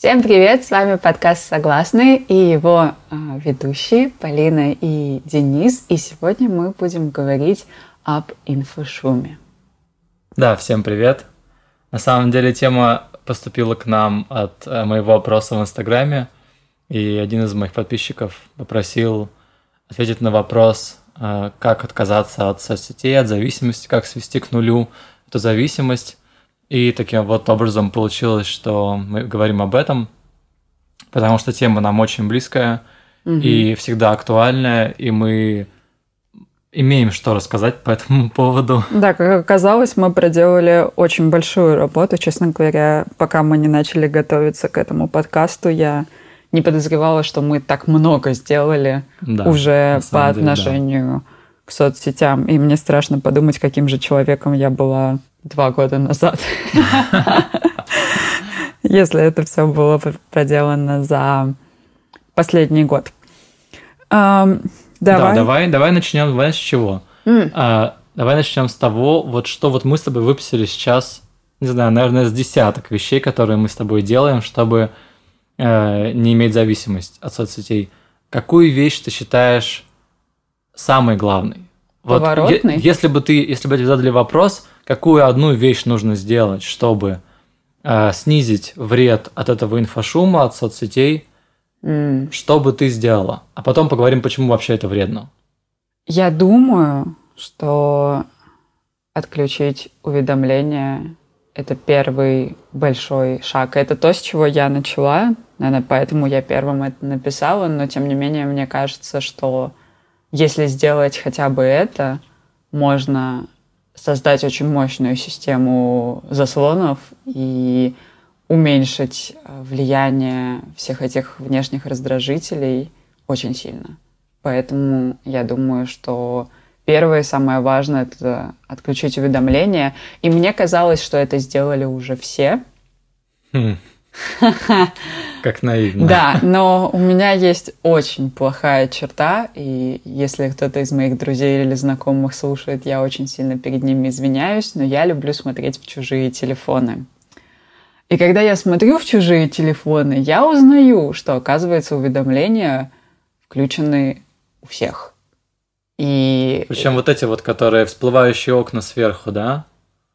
Всем привет! С вами подкаст «Согласны» и его э, ведущие Полина и Денис. И сегодня мы будем говорить об инфошуме. Да, всем привет! На самом деле тема поступила к нам от э, моего опроса в Инстаграме, и один из моих подписчиков попросил ответить на вопрос, э, как отказаться от соцсетей, от зависимости, как свести к нулю эту зависимость. И таким вот образом получилось, что мы говорим об этом, потому что тема нам очень близкая угу. и всегда актуальная, и мы имеем что рассказать по этому поводу. Да, как оказалось, мы проделали очень большую работу. Честно говоря, пока мы не начали готовиться к этому подкасту, я не подозревала, что мы так много сделали да, уже по отношению деле, да. к соцсетям. И мне страшно подумать, каким же человеком я была два года назад. Если это все было проделано за последний год. Давай. Да, давай, давай начнем. Давай с чего? А, давай начнем с того, вот что вот мы с тобой выписали сейчас, не знаю, наверное, с десяток вещей, которые мы с тобой делаем, чтобы э, не иметь зависимость от соцсетей. Какую вещь ты считаешь самой главной? Вот, Поворотный? Если бы ты, если бы тебе задали вопрос, какую одну вещь нужно сделать, чтобы э, снизить вред от этого инфошума, от соцсетей, mm. что бы ты сделала? А потом поговорим, почему вообще это вредно. Я думаю, что отключить уведомления – это первый большой шаг. Это то, с чего я начала, наверное, поэтому я первым это написала, но тем не менее мне кажется, что если сделать хотя бы это, можно создать очень мощную систему заслонов и уменьшить э, влияние всех этих внешних раздражителей очень сильно. Поэтому я думаю, что первое и самое важное – это отключить уведомления. И мне казалось, что это сделали уже все. Хм. Как наивно. Да, но у меня есть очень плохая черта, и если кто-то из моих друзей или знакомых слушает, я очень сильно перед ними извиняюсь, но я люблю смотреть в чужие телефоны. И когда я смотрю в чужие телефоны, я узнаю, что, оказывается, уведомления включены у всех. И... Причем вот эти вот, которые всплывающие окна сверху, да?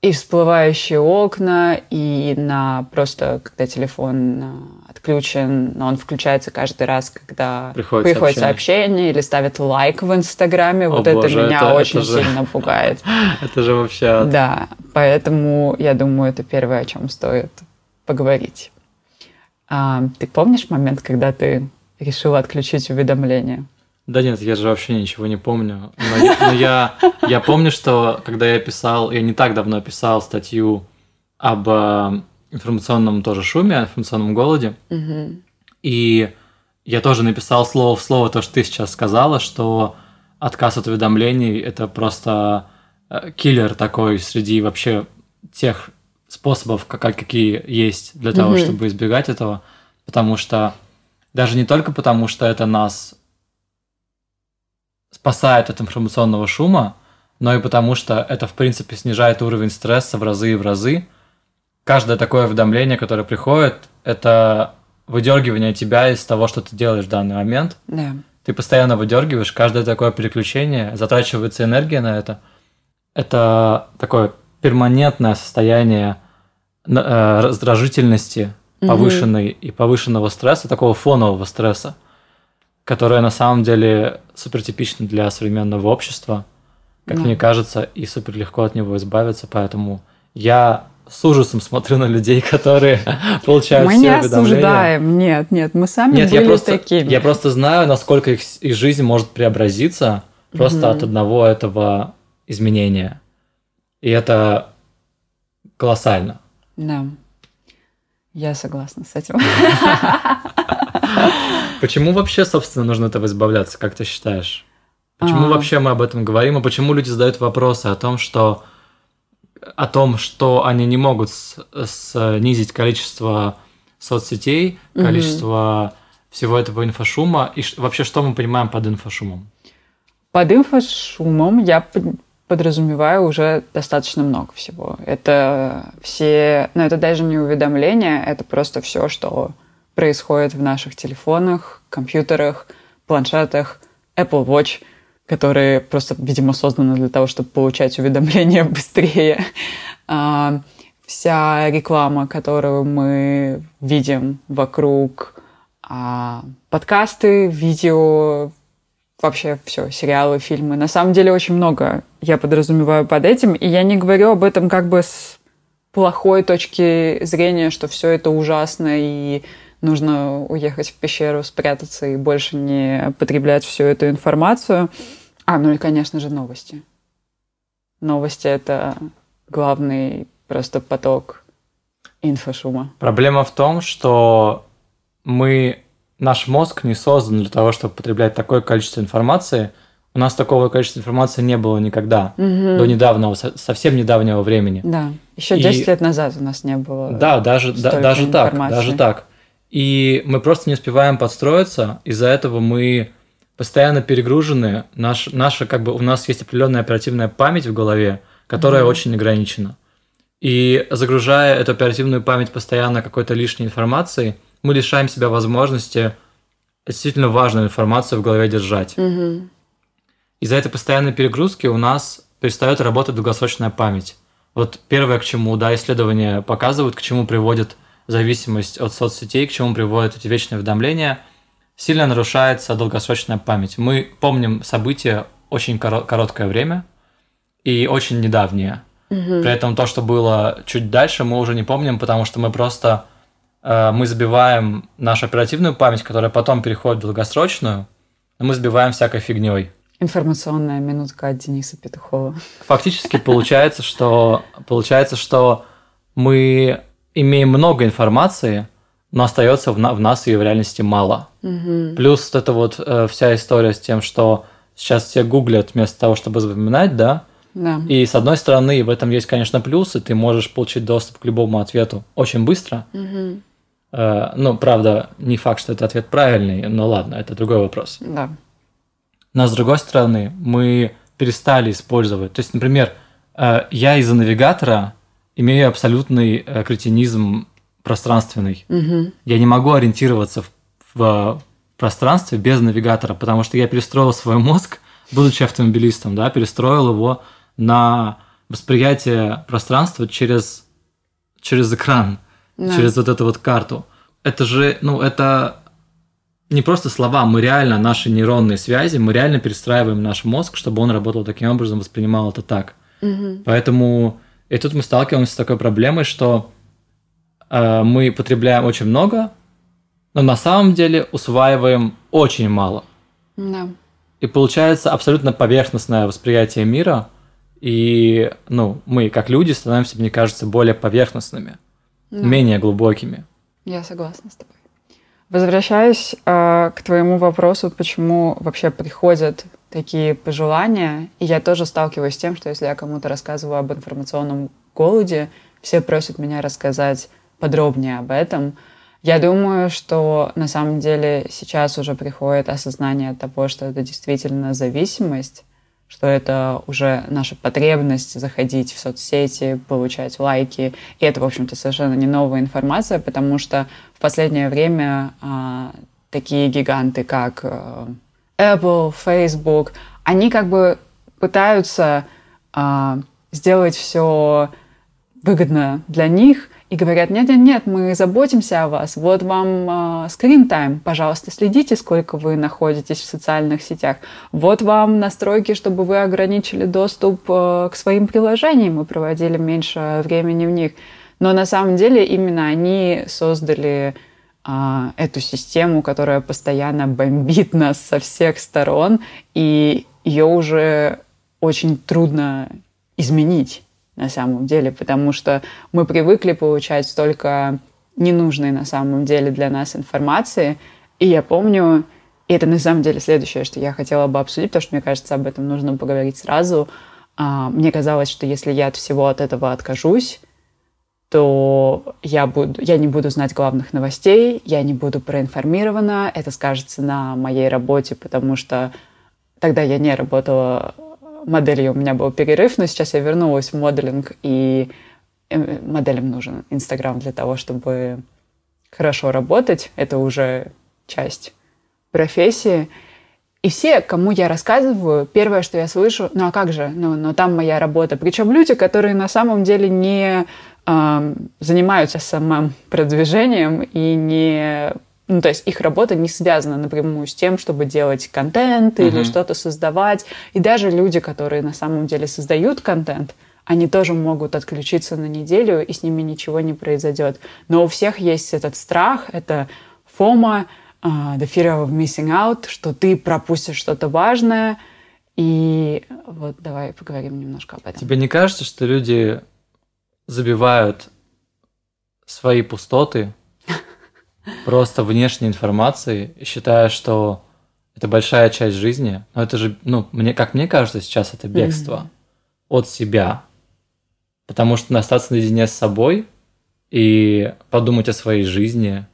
И всплывающие окна, и на просто, когда телефон а, отключен, но он включается каждый раз, когда приходит, приходит сообщение. сообщение или ставит лайк в Инстаграме. О, вот боже, это меня это, очень это же... сильно пугает. Это же вообще... Да, поэтому я думаю, это первое, о чем стоит поговорить. А, ты помнишь момент, когда ты решила отключить уведомления? Да нет, я же вообще ничего не помню. Но, но я, я помню, что когда я писал, я не так давно писал статью об э, информационном тоже шуме, информационном голоде. Угу. И я тоже написал слово в слово то, что ты сейчас сказала, что отказ от уведомлений это просто э, киллер такой среди вообще тех способов, как, какие есть для того, угу. чтобы избегать этого. Потому что даже не только потому, что это нас спасает от информационного шума, но и потому, что это, в принципе, снижает уровень стресса в разы и в разы. Каждое такое уведомление, которое приходит, это выдергивание тебя из того, что ты делаешь в данный момент. Да. Ты постоянно выдергиваешь, каждое такое переключение, затрачивается энергия на это. Это такое перманентное состояние э, раздражительности повышенной угу. и повышенного стресса, такого фонового стресса которая на самом деле супер типична для современного общества, как да. мне кажется, и супер легко от него избавиться, поэтому я с ужасом смотрю на людей, которые получают мы все не осуждаем, нет, нет, мы сами нет, были я просто, такими. Я просто знаю, насколько их, их жизнь может преобразиться просто угу. от одного этого изменения. И это колоссально. Да. Я согласна с этим. Почему вообще, собственно, нужно этого избавляться, как ты считаешь? Почему а... вообще мы об этом говорим, и почему люди задают вопросы о том, что о том, что они не могут снизить количество соцсетей, количество всего этого инфошума, и вообще что мы понимаем под инфошумом? Под инфошумом я подразумеваю уже достаточно много всего. Это все, ну это даже не уведомления, это просто все, что происходит в наших телефонах, компьютерах, планшетах, Apple Watch, которые просто, видимо, созданы для того, чтобы получать уведомления быстрее. А, вся реклама, которую мы видим вокруг, а, подкасты, видео, вообще все, сериалы, фильмы. На самом деле очень много я подразумеваю под этим, и я не говорю об этом как бы с плохой точки зрения, что все это ужасно и нужно уехать в пещеру, спрятаться и больше не потреблять всю эту информацию. А, ну и, конечно же, новости. Новости — это главный просто поток инфошума. Проблема в том, что мы, наш мозг не создан для того, чтобы потреблять такое количество информации. У нас такого количества информации не было никогда, угу. до недавнего, совсем недавнего времени. Да, еще 10 и... лет назад у нас не было. Да, даже, да, даже так, даже так. И мы просто не успеваем подстроиться, из-за этого мы постоянно перегружены. Наш, наша, как бы, у нас есть определенная оперативная память в голове, которая mm-hmm. очень ограничена. И загружая эту оперативную память постоянно какой-то лишней информацией, мы лишаем себя возможности действительно важную информацию в голове держать. Mm-hmm. Из-за этой постоянной перегрузки у нас перестает работать долгосрочная память. Вот первое, к чему, да, исследования показывают, к чему приводит зависимость от соцсетей, к чему приводят эти вечные уведомления, сильно нарушается долгосрочная память. Мы помним события очень короткое время и очень недавние. Угу. При этом то, что было чуть дальше, мы уже не помним, потому что мы просто э, мы забиваем нашу оперативную память, которая потом переходит в долгосрочную, но мы сбиваем всякой фигней. Информационная минутка от Дениса Петухова. Фактически получается, что получается, что мы имеем много информации, но остается в, на, в нас ее в реальности мало. Угу. Плюс вот эта вот э, вся история с тем, что сейчас все гуглят вместо того, чтобы запоминать, да? Да. И с одной стороны, в этом есть, конечно, плюсы. Ты можешь получить доступ к любому ответу очень быстро. Угу. Э, ну, правда, не факт, что это ответ правильный, но ладно, это другой вопрос. Да. Но с другой стороны, мы перестали использовать. То есть, например, э, я из-за навигатора имею абсолютный э, кретинизм пространственный. Угу. Я не могу ориентироваться в, в пространстве без навигатора, потому что я перестроил свой мозг, будучи автомобилистом, да, перестроил его на восприятие пространства через, через экран, да. через вот эту вот карту. Это же, ну, это не просто слова, мы реально, наши нейронные связи, мы реально перестраиваем наш мозг, чтобы он работал таким образом, воспринимал это так. Угу. Поэтому и тут мы сталкиваемся с такой проблемой, что э, мы потребляем очень много, но на самом деле усваиваем очень мало. Да. И получается абсолютно поверхностное восприятие мира, и ну, мы, как люди, становимся, мне кажется, более поверхностными, да. менее глубокими. Я согласна с тобой. Возвращаясь э, к твоему вопросу, почему вообще приходят такие пожелания. И я тоже сталкиваюсь с тем, что если я кому-то рассказываю об информационном голоде, все просят меня рассказать подробнее об этом. Я думаю, что на самом деле сейчас уже приходит осознание того, что это действительно зависимость, что это уже наша потребность заходить в соцсети, получать лайки. И это, в общем-то, совершенно не новая информация, потому что в последнее время а, такие гиганты, как а, Apple, Facebook, они как бы пытаются а, сделать все выгодно для них и говорят, нет-нет-нет, мы заботимся о вас, вот вам а, screen time, пожалуйста, следите, сколько вы находитесь в социальных сетях, вот вам настройки, чтобы вы ограничили доступ а, к своим приложениям. И проводили меньше времени в них. Но на самом деле именно они создали а, эту систему, которая постоянно бомбит нас со всех сторон, и ее уже очень трудно изменить на самом деле, потому что мы привыкли получать столько ненужной на самом деле для нас информации. И я помню, и это на самом деле следующее, что я хотела бы обсудить, потому что мне кажется, об этом нужно поговорить сразу. А, мне казалось, что если я от всего от этого откажусь, то я, буду, я не буду знать главных новостей, я не буду проинформирована, это скажется на моей работе, потому что тогда я не работала моделью, у меня был перерыв, но сейчас я вернулась в моделинг, и э, моделям нужен Инстаграм для того, чтобы хорошо работать, это уже часть профессии. И все, кому я рассказываю, первое, что я слышу, ну а как же, ну, но там моя работа. Причем люди, которые на самом деле не занимаются самым продвижением и не ну, то есть их работа не связана напрямую с тем, чтобы делать контент или uh-huh. что-то создавать. И даже люди, которые на самом деле создают контент, они тоже могут отключиться на неделю, и с ними ничего не произойдет. Но у всех есть этот страх, это фома, uh, the fear of missing out, что ты пропустишь что-то важное. И вот давай поговорим немножко об этом. Тебе не кажется, что люди забивают свои пустоты просто внешней информацией, считая, что это большая часть жизни, но это же, ну, мне, как мне кажется, сейчас это бегство mm-hmm. от себя. Потому что остаться наедине с собой и подумать о своей жизни,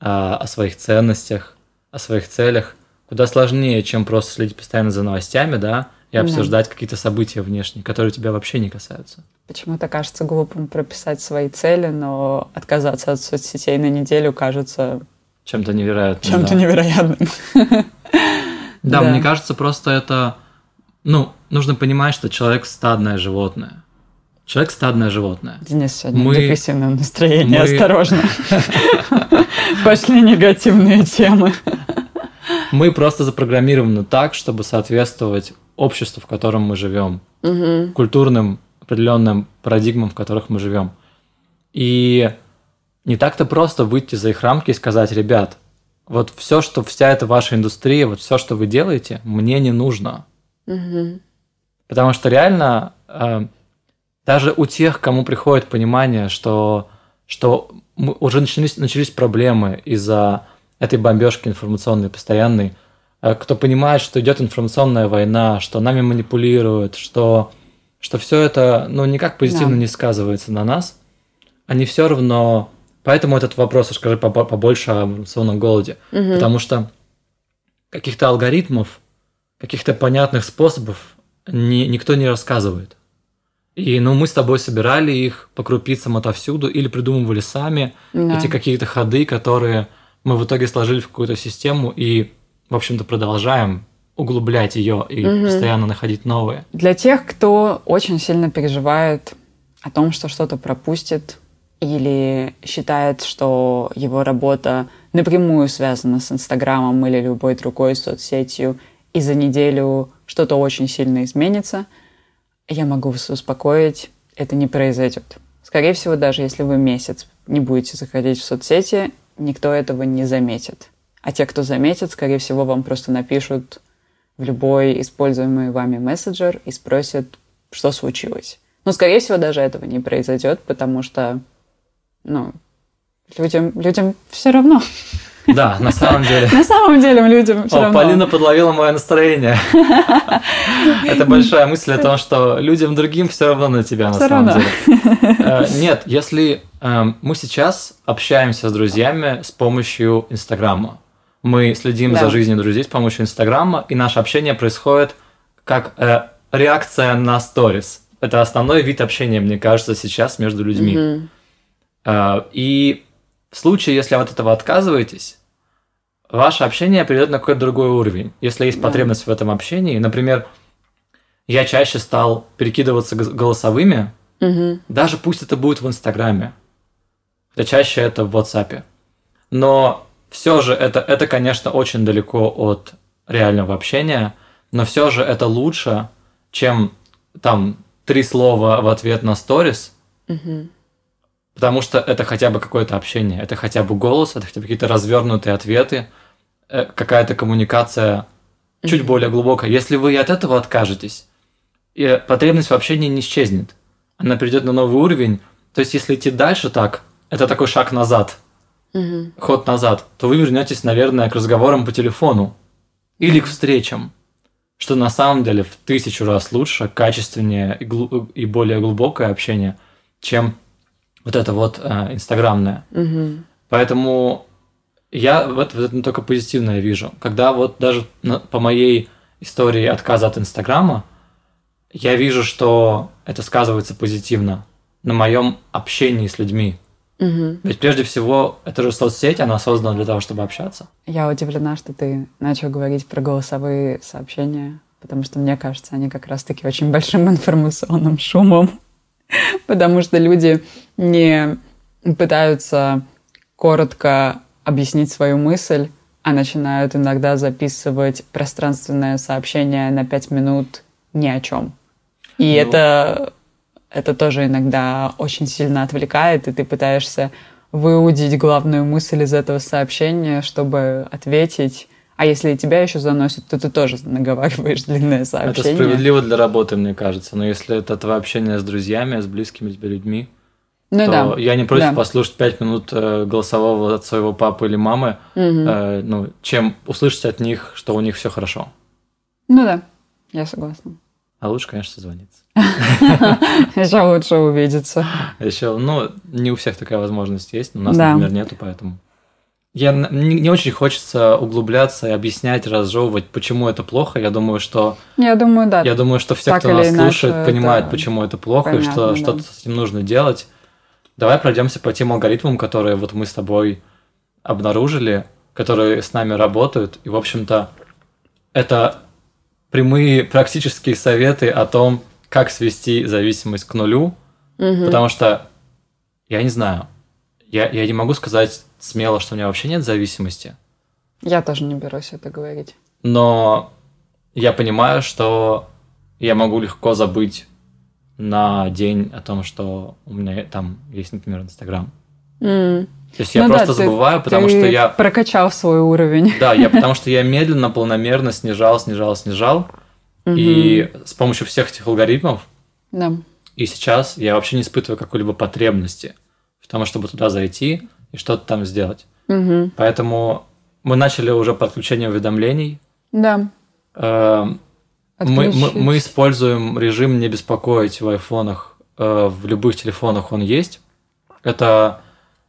о, о своих ценностях, о своих целях куда сложнее, чем просто следить постоянно за новостями, да, и обсуждать да. какие-то события внешние, которые тебя вообще не касаются. Почему-то кажется глупым прописать свои цели, но отказаться от соцсетей на неделю кажется чем-то невероятным. Чем-то да. невероятным. Да, мне кажется, просто это, ну, нужно понимать, что человек стадное животное. Человек стадное животное. Денис, сегодня мы... депрессивное настроение, мы... осторожно. Пошли негативные темы. Мы просто запрограммированы так, чтобы соответствовать обществу, в котором мы живем, угу. культурным определенным парадигмам, в которых мы живем. И не так-то просто выйти за их рамки и сказать, ребят, вот все, что вся эта ваша индустрия, вот все, что вы делаете, мне не нужно. Угу. Потому что реально э, даже у тех, кому приходит понимание, что, что уже начались, начались проблемы из-за этой бомбежки информационной постоянной, э, кто понимает, что идет информационная война, что нами манипулируют, что что все это, ну, никак позитивно да. не сказывается на нас, они все равно... Поэтому этот вопрос, скажи побольше о информационном голоде. Угу. Потому что каких-то алгоритмов, каких-то понятных способов ни, никто не рассказывает. И ну, мы с тобой собирали их по крупицам отовсюду или придумывали сами да. эти какие-то ходы, которые мы в итоге сложили в какую-то систему и, в общем-то, продолжаем углублять ее и угу. постоянно находить новые. Для тех, кто очень сильно переживает о том, что что-то пропустит, или считает, что его работа напрямую связана с Инстаграмом или любой другой соцсетью, и за неделю что-то очень сильно изменится, я могу вас успокоить, это не произойдет. Скорее всего, даже если вы месяц не будете заходить в соцсети, никто этого не заметит. А те, кто заметит, скорее всего, вам просто напишут в любой используемый вами мессенджер и спросят, что случилось. Но, скорее всего, даже этого не произойдет, потому что, ну, людям, людям все равно. Да, на самом деле. На самом деле людям все равно. Полина подловила мое настроение. Это большая мысль о том, что людям другим все равно на тебя на самом деле. Э, нет, если э, мы сейчас общаемся с друзьями с помощью Инстаграма, мы следим за жизнью друзей с помощью Инстаграма, и наше общение происходит как э, реакция на сторис. Это основной вид общения, мне кажется, сейчас между людьми. Э, и в случае, если от этого отказываетесь, ваше общение перейдет на какой-то другой уровень. Если есть да. потребность в этом общении, например, я чаще стал перекидываться голосовыми, угу. даже пусть это будет в Инстаграме, хотя чаще это в WhatsApp. Но все же это, это, конечно, очень далеко от реального общения, но все же это лучше, чем там три слова в ответ на сторис, угу. Потому что это хотя бы какое-то общение, это хотя бы голос, это хотя бы какие-то развернутые ответы, э, какая-то коммуникация чуть более глубокая. Если вы от этого откажетесь, и потребность в общении не исчезнет, она перейдет на новый уровень. То есть, если идти дальше так, это такой шаг назад – угу. ход назад, то вы вернетесь, наверное, к разговорам по телефону или к встречам, что на самом деле в тысячу раз лучше, качественнее и, и более глубокое общение, чем вот это вот э, инстаграмное. Угу. Поэтому я в, это, в этом только позитивное вижу. Когда вот даже на, по моей истории отказа от Инстаграма, я вижу, что это сказывается позитивно на моем общении с людьми Мгм. Ведь прежде всего, это же соцсеть, она создана для того, чтобы общаться. Я удивлена, что ты начал говорить про голосовые сообщения, потому что, мне кажется, они как раз-таки очень большим информационным шумом, потому что люди не пытаются коротко объяснить свою мысль, а начинают иногда записывать пространственное сообщение на пять минут ни о чем. И Ну. это, это тоже иногда очень сильно отвлекает, и ты пытаешься выудить главную мысль из этого сообщения, чтобы ответить. А если тебя еще заносит, то ты тоже наговариваешь длинное Это сообщение. справедливо для работы, мне кажется. Но если это твое общение с друзьями, с близкими тебе людьми, Ну то да. я не против да. послушать пять минут э, голосового от своего папы или мамы, Мгм. э, ну, чем услышать от них, что у них все хорошо. Ну да, я согласна. А лучше, конечно, созвониться. Еще лучше увидеться. Еще, ну, не у всех такая возможность есть, но у нас, например, нету, поэтому. Я не, не очень хочется углубляться и объяснять, разжевывать, почему это плохо. Я думаю, что Я думаю, да. я думаю, что все, кто нас иначе, слушает, понимают, это почему это плохо и понятно, что да. что-то с этим нужно делать. Давай пройдемся по тем алгоритмам, которые вот мы с тобой обнаружили, которые с нами работают. И, в общем-то, это прямые практические советы о том, как свести зависимость к нулю, Мгм. Потому что, я не знаю, я, я не могу сказать смело, что у меня вообще нет зависимости, Я тоже не берусь это говорить. но я понимаю, что я могу легко забыть на день о том, что у меня там есть, например, Инстаграм. М. То есть я Ну да, просто ты- забываю, потому Ты что я... прокачал свой уровень. Да, я потому что я медленно, планомерно снижал, снижал, снижал. И с помощью всех этих алгоритмов Да. И сейчас я вообще не испытываю какой-либо потребности в том, чтобы туда зайти и что-то там сделать. Мгм. Поэтому мы начали уже подключение уведомлений. Да. Эм, Мы, мы, мы используем режим не беспокоить в айфонах, э, в любых телефонах он есть. Это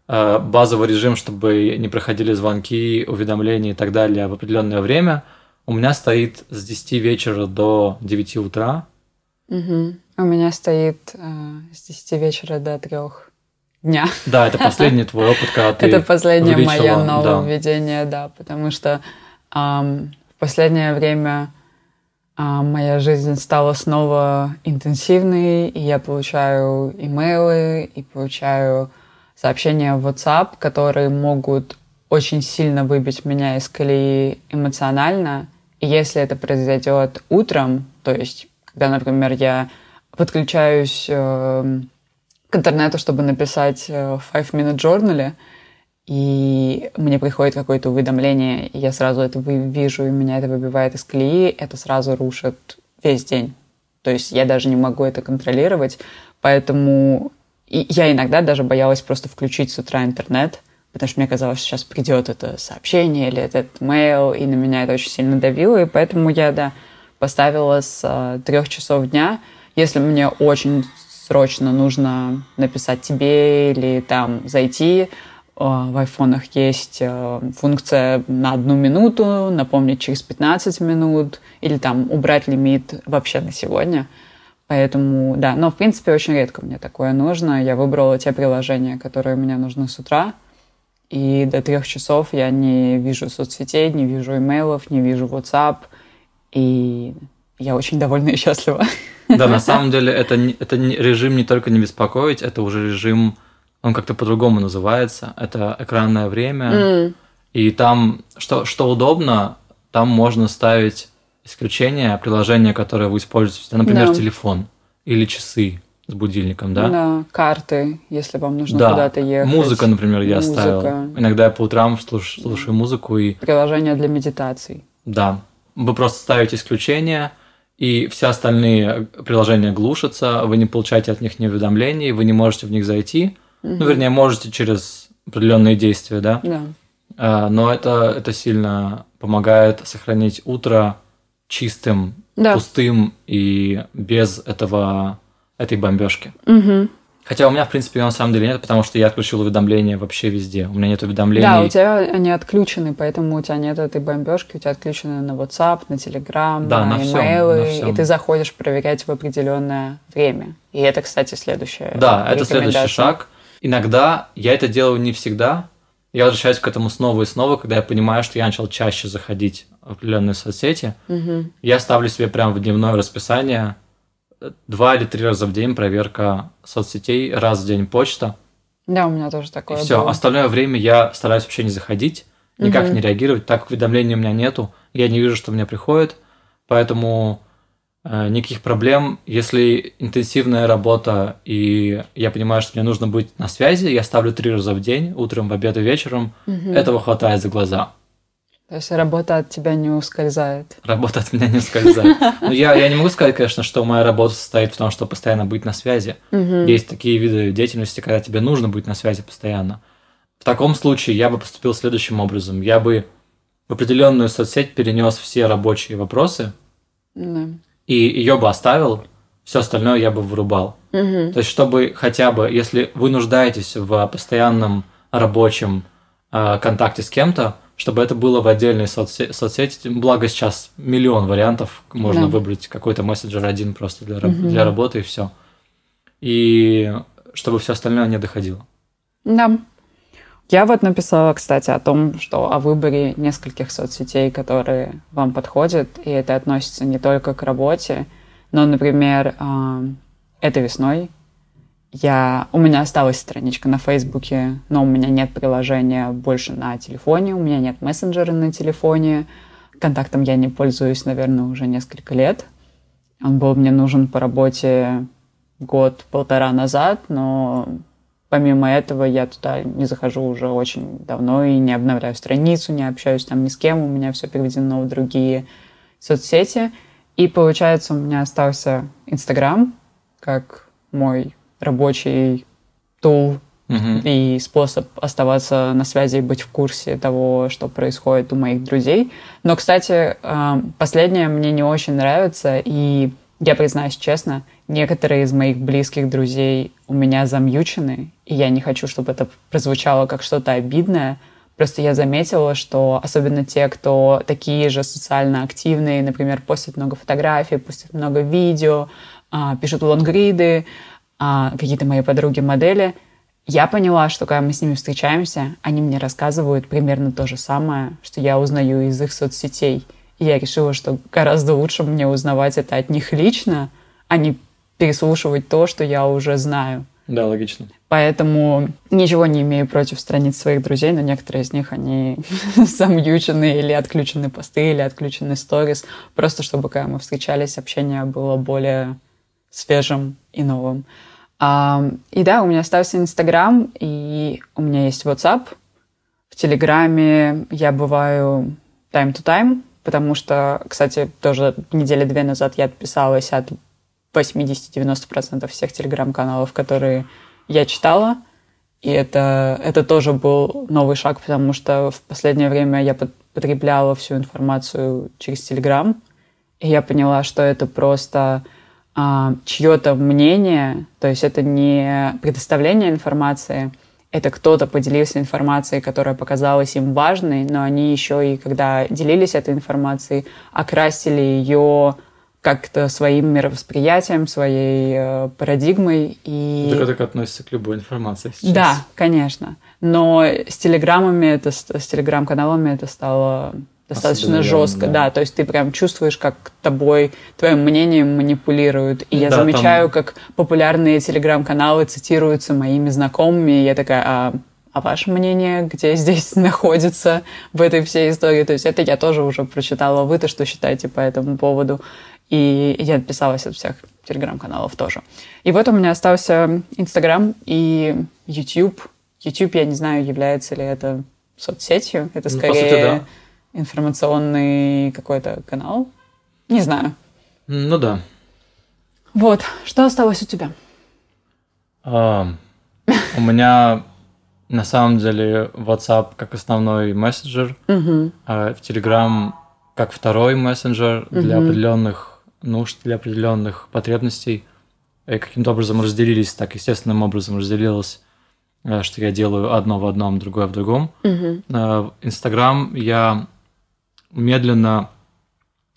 э, базовый режим, чтобы не проходили звонки, уведомления и так далее в определенное время. У меня стоит с 10 вечера до 9 утра. Мгм. У меня стоит э, с 10 вечера до 3 дня. Да, это последний твой опыт, когда ты Это последнее увеличила, мое да. нововведение, да, потому что в последнее время моя жизнь стала снова интенсивной, и я получаю имейлы и получаю сообщения в WhatsApp, которые могут очень сильно выбить меня из колеи эмоционально. И если это произойдет утром, то есть, когда, например, я подключаюсь эм, к интернету, чтобы написать э, в Five Minute Journal, и мне приходит какое-то уведомление, и я сразу это вижу, и меня это выбивает из колеи, это сразу рушит весь день. То есть я даже не могу это контролировать, поэтому и я иногда даже боялась просто включить с утра интернет, потому что мне казалось, что сейчас придет это сообщение или этот mail, и на меня это очень сильно давило, и поэтому я, да, поставила с трех часов дня. Если мне очень срочно нужно написать тебе или там зайти, э, в айфонах есть э, функция на одну минуту, напомнить через 15 минут, или там убрать лимит вообще на сегодня. Поэтому, да, но в принципе очень редко мне такое нужно. Я выбрала те приложения, которые мне нужны с утра, и до трех часов я не вижу соцсетей, не вижу имейлов, не вижу WhatsApp, и я очень довольна и счастлива. Да, на самом деле это, это режим не только не беспокоить, это уже режим, он как-то по-другому называется. Это экранное время. М, И там, что, что удобно, там можно ставить исключения приложения, которые вы используете. Например, Да. телефон или часы с будильником, да? Да, карты, если вам нужно Да. куда-то ехать. Музыка, например, я Музыка. ставил. Иногда я по утрам слуш- слушаю музыку и Приложение для медитаций. Да. Вы просто ставите исключения, и все остальные приложения глушатся, вы не получаете от них ни уведомлений, вы не можете в них зайти. Ну, вернее, можете через определенные действия, да. Да. А, Но это, это сильно помогает сохранить утро чистым, Да. пустым и без этого, этой бомбежки. Мгм. Хотя у меня, в принципе, на самом деле нет, потому что я отключил уведомления вообще везде. У меня нет уведомлений. Да, у тебя они отключены, поэтому у тебя нет этой бомбежки, у тебя отключены на WhatsApp, на Telegram, Да, на на имейлы, на всём. и ты заходишь проверять в определенное время. И это, кстати, следующее. Да, это следующий шаг. Иногда я это делаю не всегда. Я возвращаюсь к этому снова и снова, когда я понимаю, что я начал чаще заходить в определенные соцсети. Мгм. Я ставлю себе прямо в дневное расписание два или три раза в день проверка соцсетей, раз в день почта. Да, у меня тоже И такое все. было. Остальное время я стараюсь вообще не заходить, никак Мгм. не реагировать, так как уведомлений у меня нету, я не вижу, что мне приходит, поэтому э, никаких проблем. Если интенсивная работа и я понимаю, что мне нужно быть на связи, я ставлю три раза в день, утром, в обед и вечером. Мгм. Этого хватает за глаза. То есть работа от тебя не ускользает. Работа от меня не ускользает. Но я, я не могу сказать, конечно, что моя работа состоит в том, что постоянно быть на связи. Мгм. Есть такие виды деятельности, когда тебе нужно быть на связи постоянно. В таком случае я бы поступил следующим образом. Я бы в определенную соцсеть перенес все рабочие вопросы Да. и ее бы оставил, все остальное я бы вырубал. Мгм. То есть, чтобы хотя бы, если вы нуждаетесь в постоянном рабочем э, контакте с кем-то, чтобы это было в отдельной соцсе- соцсети. Благо сейчас миллион вариантов, можно Да. выбрать какой-то мессенджер один просто для, Мгм. для работы и все. И чтобы все остальное не доходило. Да. Я вот написала, кстати, о том, что о выборе нескольких соцсетей, которые вам подходят, и это относится не только к работе, но, например, а, этой весной я, у меня осталась страничка на Фейсбуке, но у меня нет приложения больше на телефоне, у меня нет мессенджера на телефоне, контактом я не пользуюсь, наверное, уже несколько лет. Он был мне нужен по работе год-полтора назад, но помимо этого я туда не захожу уже очень давно и не обновляю страницу, не общаюсь там ни с кем, у меня все переведено в другие соцсети. И получается, у меня остался Инстаграм как мой рабочий тул Мгм. и способ оставаться на связи и быть в курсе того, что происходит у моих друзей. Но, кстати, э, последнее мне не очень нравится, и я признаюсь честно, некоторые из моих близких друзей у меня замьючены, и я не хочу, чтобы это прозвучало как что-то обидное. Просто я заметила, что особенно те, кто такие же социально активные, например, постят много фотографий, постят много видео, а, пишут лонгриды, а, какие-то мои подруги-модели, я поняла, что когда мы с ними встречаемся, они мне рассказывают примерно то же самое, что я узнаю из их соцсетей. И я решила, что гораздо лучше мне узнавать это от них лично, а не переслушивать то, что я уже знаю. Да, логично. Поэтому ничего не имею против страниц своих друзей, но некоторые из них, они замьючены или отключены посты, или отключены сторис, просто чтобы, когда мы встречались, общение было более свежим и новым. И да, у меня остался Инстаграм, и у меня есть WhatsApp. В Телеграме я бываю time to time, потому что, кстати, тоже недели две назад я отписалась от 80-90% всех телеграм-каналов, которые я читала. И это, это тоже был новый шаг, потому что в последнее время я потребляла всю информацию через Телеграм. И я поняла, что это просто а, чье-то мнение, то есть это не предоставление информации, это кто-то поделился информацией, которая показалась им важной, но они еще и, когда делились этой информацией, окрасили ее как-то своим мировосприятием, своей э, парадигмой. И... Это так относится к любой информации сейчас. Да, конечно. Но с телеграммами, это, с телеграм-каналами это стало достаточно Особенно жестко, явно, да. да. То есть ты прям чувствуешь, как тобой, твоим мнением манипулируют. И я Да, там- замечаю, как популярные телеграм-каналы цитируются моими знакомыми, и я такая, а, а ваше мнение где здесь находится в этой всей истории? То есть это я тоже уже прочитала. Вы-то что считаете по этому поводу? И я отписалась от всех телеграм-каналов тоже. И вот у меня остался Инстаграм и YouTube. YouTube, я не знаю, является ли это соцсетью. Это Ну, по скорее сути, да. Информационный какой-то канал. Не знаю. Ну да. Вот, что осталось у тебя? А, у меня на самом деле WhatsApp как основной мессенджер, а в Telegram как второй мессенджер для определенных нужд, для определенных потребностей. И каким-то образом разделились, так естественным образом разделилось, э, что я делаю одно в одном, другое в другом. Мгм. Э, Инстаграм я медленно...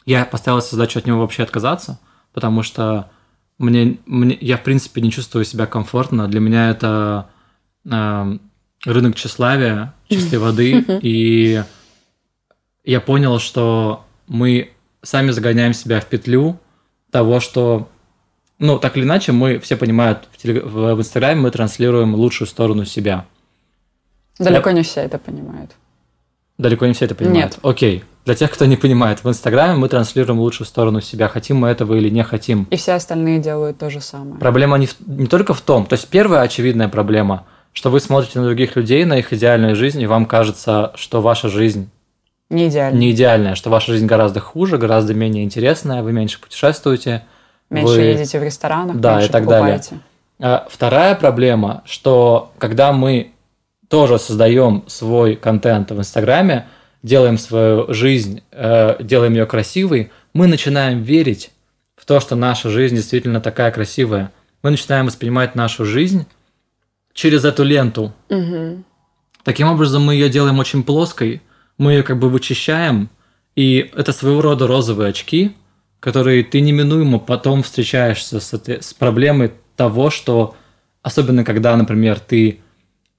Я поставил себе задачу от него вообще отказаться, потому что мне, мне, я, в принципе, не чувствую себя комфортно. Для меня это э, рынок тщеславия, чистой воды, и я понял, что мы сами загоняем себя в петлю того, что, ну, так или иначе, мы все понимают, в, телег... в, Инстаграме мы транслируем лучшую сторону себя. Далеко не все это понимают. Далеко не все это понимают. Нет. Окей. Для тех, кто не понимает, в Инстаграме мы транслируем лучшую сторону себя, хотим мы этого или не хотим. И все остальные делают то же самое. Проблема не, в- не только в том, то есть первая очевидная проблема, что вы смотрите на других людей, на их идеальную жизнь, и вам кажется, что ваша жизнь Не идеально. не идеальная, что ваша жизнь гораздо хуже, гораздо менее интересная, вы меньше путешествуете. Меньше вы- едете в ресторанах, Да, меньше и так далее. покупаете. А Вторая проблема, что когда мы тоже создаем свой контент в Инстаграме, делаем свою жизнь, э, делаем ее красивой, мы начинаем верить в то, что наша жизнь действительно такая красивая. Мы начинаем воспринимать нашу жизнь через эту ленту. Мгм. Таким образом, мы ее делаем очень плоской, мы ее как бы вычищаем, и это своего рода розовые очки, которые ты неминуемо потом встречаешься с, этой, с проблемой того, что, особенно когда, например, ты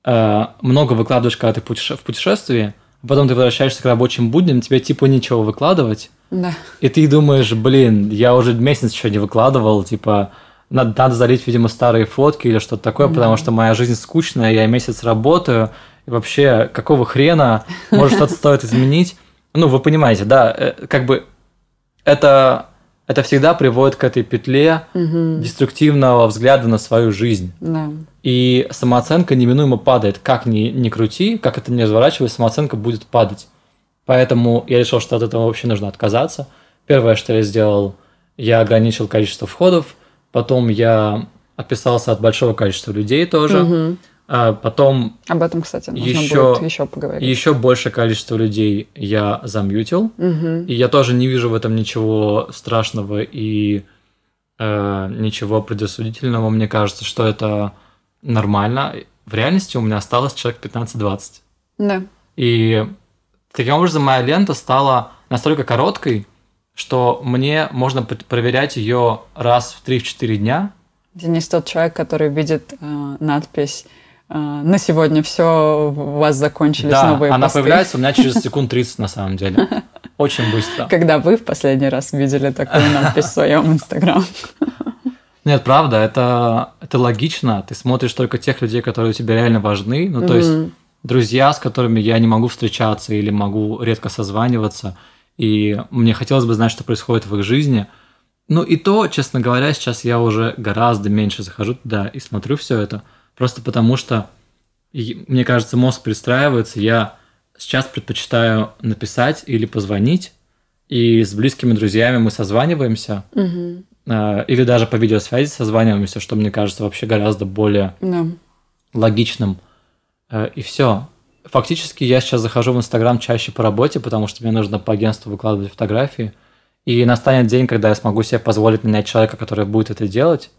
э, много выкладываешь, когда ты путеше- в путешествии, а потом ты возвращаешься к рабочим будням, тебе типа нечего выкладывать, Да. и ты думаешь, блин, я уже месяц еще не выкладывал, типа, надо, надо залить, видимо, старые фотки или что-то такое, потому что моя жизнь скучная, я месяц работаю, и вообще, какого хрена, может, что-то стоит изменить. Ну, вы понимаете, да, э, как бы это, это всегда приводит к этой петле Мгм. деструктивного взгляда на свою жизнь. Да. И самооценка неминуемо падает. Как ни, ни крути, как это ни разворачивай, самооценка будет падать. Поэтому я решил, что от этого вообще нужно отказаться. Первое, что я сделал, я ограничил количество входов, потом я отписался от большого количества людей тоже, Мгм. а потом Об этом, кстати, нужно Ещё- будет еще поговорить. еще большее количество людей я замьютил. Мгм. И я тоже не вижу в этом ничего страшного и э, ничего предосудительного. Мне кажется, что это нормально. В реальности у меня осталось человек 15-20. Да. И таким образом моя лента стала настолько короткой, что мне можно проверять ее раз в 3-4 дня. Денис тот человек, который видит э, надпись э, «На сегодня все, у вас закончились да, новые она посты». появляется у меня через секунд 30 на самом деле. Очень быстро. Когда вы в последний раз видели такую надпись в своем Инстаграм? Нет, правда, это, это логично. Ты смотришь только тех людей, которые тебе реально важны. Ну, то есть друзья, с которыми я не могу встречаться или могу редко созваниваться, и мне хотелось бы знать, что происходит в их жизни. Ну и то, честно говоря, сейчас я уже гораздо меньше захожу туда и смотрю все это, просто потому что, мне кажется, мозг перестраивается, я сейчас предпочитаю написать или позвонить, и с близкими друзьями мы созваниваемся, Мгм. Э, или даже по видеосвязи созваниваемся, что мне кажется вообще гораздо более Да. логичным. Э, И все. Фактически я сейчас захожу в Инстаграм чаще по работе, потому что мне нужно по агентству выкладывать фотографии. И настанет день, когда я смогу себе позволить нанять человека, который будет это делать,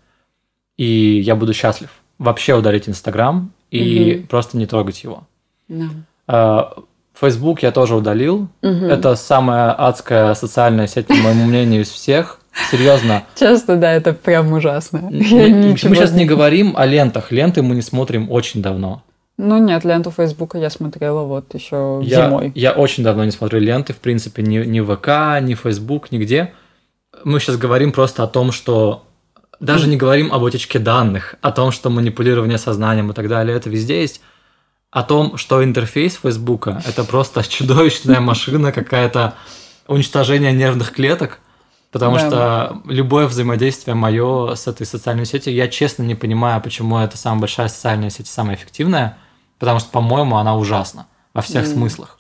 и я буду счастлив вообще удалить Инстаграм и Мгм. просто не трогать его. Да. Э, Фейсбук я тоже удалил. Мгм. Это самая адская социальная сеть, по моему мнению, из всех. Серьезно. Часто, да, это прям ужасно. Мы, Я мы сейчас не говорим о лентах. Ленты мы не смотрим очень давно. Ну нет, ленту Фейсбука я смотрела вот еще Я, зимой. я очень давно не смотрю ленты, в принципе, ни, ни ВК, ни Facebook, нигде. Мы сейчас говорим просто о том, что даже не говорим об утечке данных, о том, что манипулирование сознанием и так далее, это везде есть. О том, что интерфейс Фейсбука – это просто чудовищная машина, какая-то уничтожение нервных клеток, потому Да. что любое взаимодействие мое с этой социальной сетью, я честно не понимаю, почему это самая большая социальная сеть, самая эффективная, потому что, по-моему, она ужасна во всех Мгм. смыслах.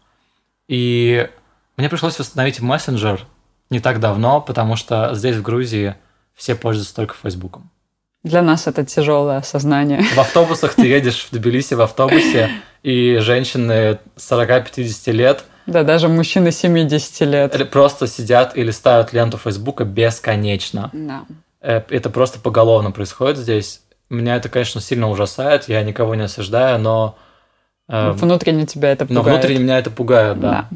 И мне пришлось восстановить мессенджер не так давно, потому что здесь, в Грузии, все пользуются только Фейсбуком. Для нас это тяжелое осознание. В автобусах ты едешь в Тбилиси в автобусе, и женщины 40-50 лет Да, даже мужчины 70 лет. или просто сидят и листают ленту Фейсбука бесконечно. Да. Э, Это просто поголовно происходит здесь. Меня это, конечно, сильно ужасает, я никого не осуждаю, но, э, Внутренне тебя это пугает. но внутренне меня это пугает, да.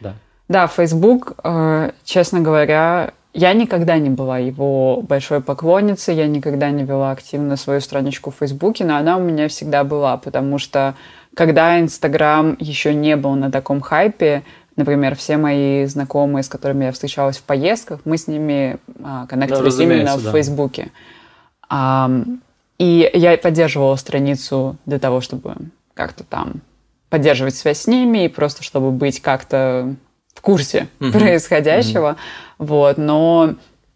Да. Да, Facebook, э, честно говоря, я никогда не была его большой поклонницей, я никогда не вела активно свою страничку в Фейсбуке, но она у меня всегда была, потому что когда Инстаграм еще не был на таком хайпе, например, все мои знакомые, с которыми я встречалась в поездках, мы с ними а, коннектились ну, именно в да. Фейсбуке. А, и я поддерживала страницу для того, чтобы как-то там поддерживать связь с ними и просто чтобы быть как-то в курсе mm-hmm. происходящего. Mm-hmm. Вот, но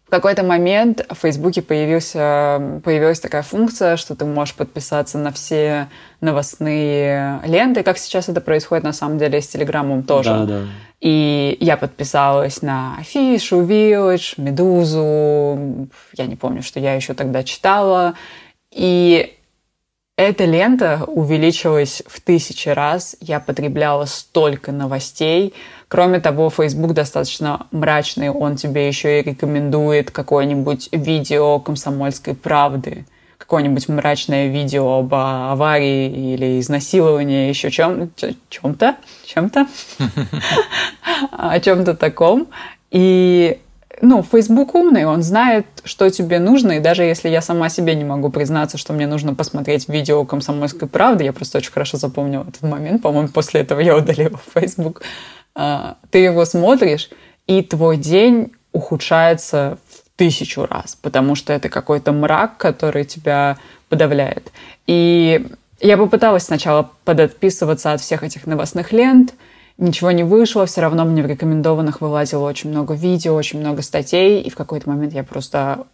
в какой-то момент в Фейсбуке появился, появилась такая функция, что ты можешь подписаться на все новостные ленты, как сейчас это происходит на самом деле с Телеграмом тоже. Да, да. И я подписалась на Афишу, Village, Медузу, я не помню, что я еще тогда читала. И эта лента увеличилась в тысячи раз. Я потребляла столько новостей. Кроме того, Facebook достаточно мрачный. Он тебе еще и рекомендует какое-нибудь видео комсомольской правды какое-нибудь мрачное видео об аварии или изнасиловании, еще чем, чем-то, чем-то, о чем-то таком. И ну, Facebook умный, он знает, что тебе нужно, и даже если я сама себе не могу признаться, что мне нужно посмотреть видео «Комсомольской правды», я просто очень хорошо запомнила этот момент, по-моему, после этого я удалила Facebook, а, ты его смотришь, и твой день ухудшается в тысячу раз, потому что это какой-то мрак, который тебя подавляет. И я попыталась сначала подотписываться от всех этих новостных лент – ничего не вышло, все равно мне в рекомендованных вылазило очень много видео, очень много статей, и в какой-то момент я просто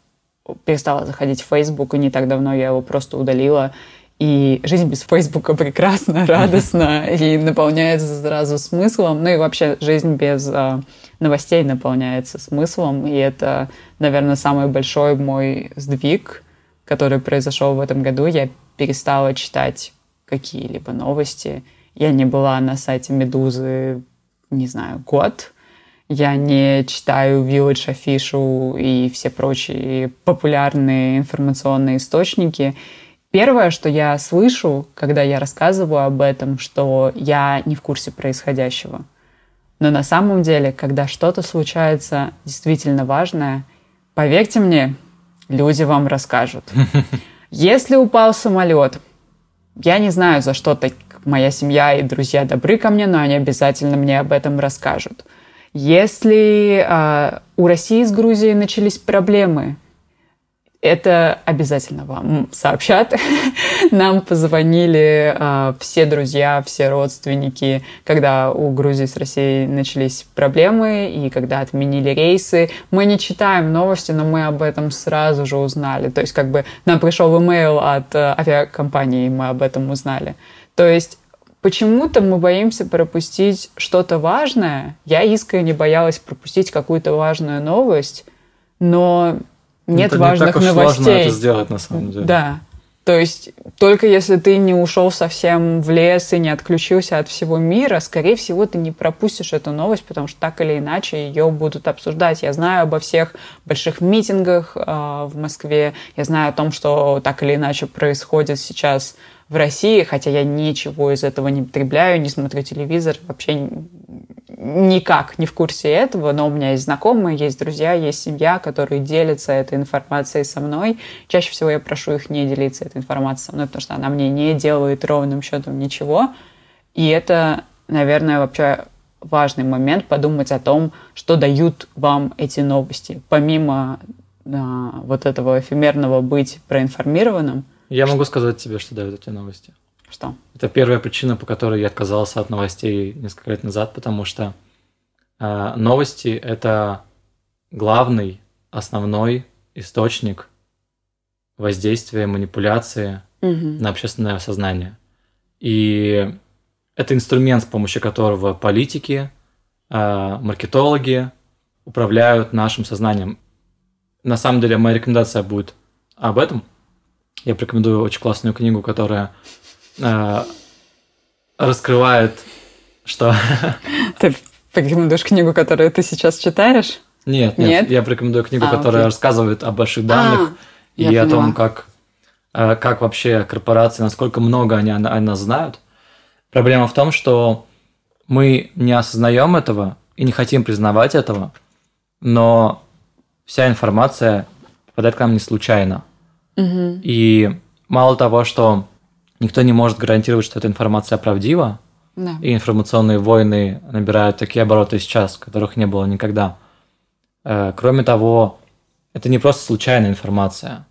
перестала заходить в Facebook, и не так давно я его просто удалила. И жизнь без Фейсбука прекрасна, радостна и наполняется сразу смыслом. Ну и вообще жизнь без э, новостей наполняется смыслом. И это, наверное, самый большой мой сдвиг, который произошел в этом году. Я перестала читать какие-либо новости я не была на сайте Медузы, не знаю, год. Я не читаю Village Афишу и все прочие популярные информационные источники. Первое, что я слышу, когда я рассказываю об этом, что я не в курсе происходящего. Но на самом деле, когда что-то случается действительно важное, поверьте мне, люди вам расскажут. Если упал самолет, я не знаю, за что так моя семья и друзья добры ко мне, но они обязательно мне об этом расскажут. Если э, у России с Грузией начались проблемы, это обязательно вам сообщат. Нам позвонили э, все друзья, все родственники, когда у Грузии с Россией начались проблемы и когда отменили рейсы. Мы не читаем новости, но мы об этом сразу же узнали. То есть как бы нам пришел имейл от э, авиакомпании, и мы об этом узнали. То есть почему-то мы боимся пропустить что-то важное. Я искренне боялась пропустить какую-то важную новость, но нет это важных не так уж новостей. Сложно это сделать на самом деле. Да. То есть только если ты не ушел совсем в лес и не отключился от всего мира, скорее всего, ты не пропустишь эту новость, потому что так или иначе ее будут обсуждать. Я знаю обо всех больших митингах э, в Москве, я знаю о том, что так или иначе происходит сейчас в России, хотя я ничего из этого не потребляю, не смотрю телевизор, вообще никак не в курсе этого, но у меня есть знакомые, есть друзья, есть семья, которые делятся этой информацией со мной. Чаще всего я прошу их не делиться этой информацией со мной, потому что она мне не делает ровным счетом ничего. И это, наверное, вообще важный момент подумать о том, что дают вам эти новости. Помимо а, вот этого эфемерного быть проинформированным, я могу сказать тебе, что дают эти новости. Что? Это первая причина, по которой я отказался от новостей несколько лет назад, потому что э, новости это главный, основной источник воздействия, манипуляции угу. на общественное сознание. И это инструмент, с помощью которого политики, э, маркетологи управляют нашим сознанием. На самом деле, моя рекомендация будет об этом – я порекомендую очень классную книгу, которая э, раскрывает, что... Ты порекомендуешь книгу, которую ты сейчас читаешь? Нет, нет, нет? я порекомендую книгу, а, которая окей. рассказывает об больших данных а, и о том, как, э, как вообще корпорации, насколько много они о нас знают. Проблема в том, что мы не осознаем этого и не хотим признавать этого, но вся информация попадает к нам не случайно. Мгм. И мало того, что никто не может гарантировать, что эта информация правдива, Да. и информационные войны набирают такие обороты сейчас, которых не было никогда. Э, Кроме того, это не просто случайная информация.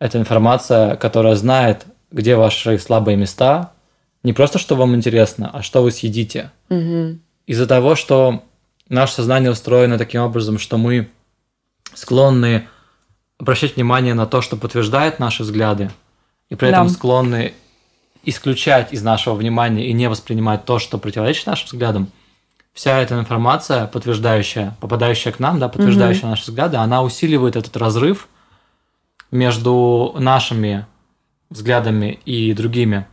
Это информация, которая знает, где ваши слабые места, не просто, что вам интересно, а что вы съедите. Мгм. Из-за того, что наше сознание устроено таким образом, что мы склонны обращать внимание на то, что подтверждает наши взгляды, и при этом Да. склонны исключать из нашего внимания и не воспринимать то, что противоречит нашим взглядам, вся эта информация, подтверждающая, попадающая к нам, да, подтверждающая наши взгляды, она усиливает этот разрыв между нашими взглядами и другими.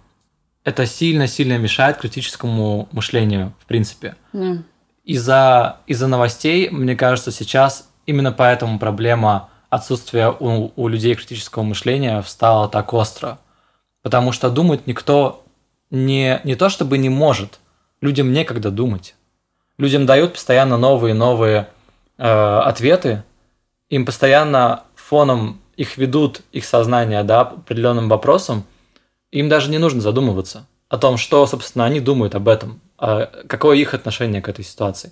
Это сильно-сильно мешает критическому мышлению, в принципе Да. из-за из-за новостей, мне кажется, сейчас именно поэтому проблема отсутствия у, у людей критического мышления встала так остро. Потому что думать никто не, не то чтобы не может, людям некогда думать. Людям дают постоянно новые и новые э, ответы, им постоянно фоном их ведут их сознание да, определенным вопросом, им даже не нужно задумываться о том, что, собственно, они думают об этом, а какое их отношение к этой ситуации.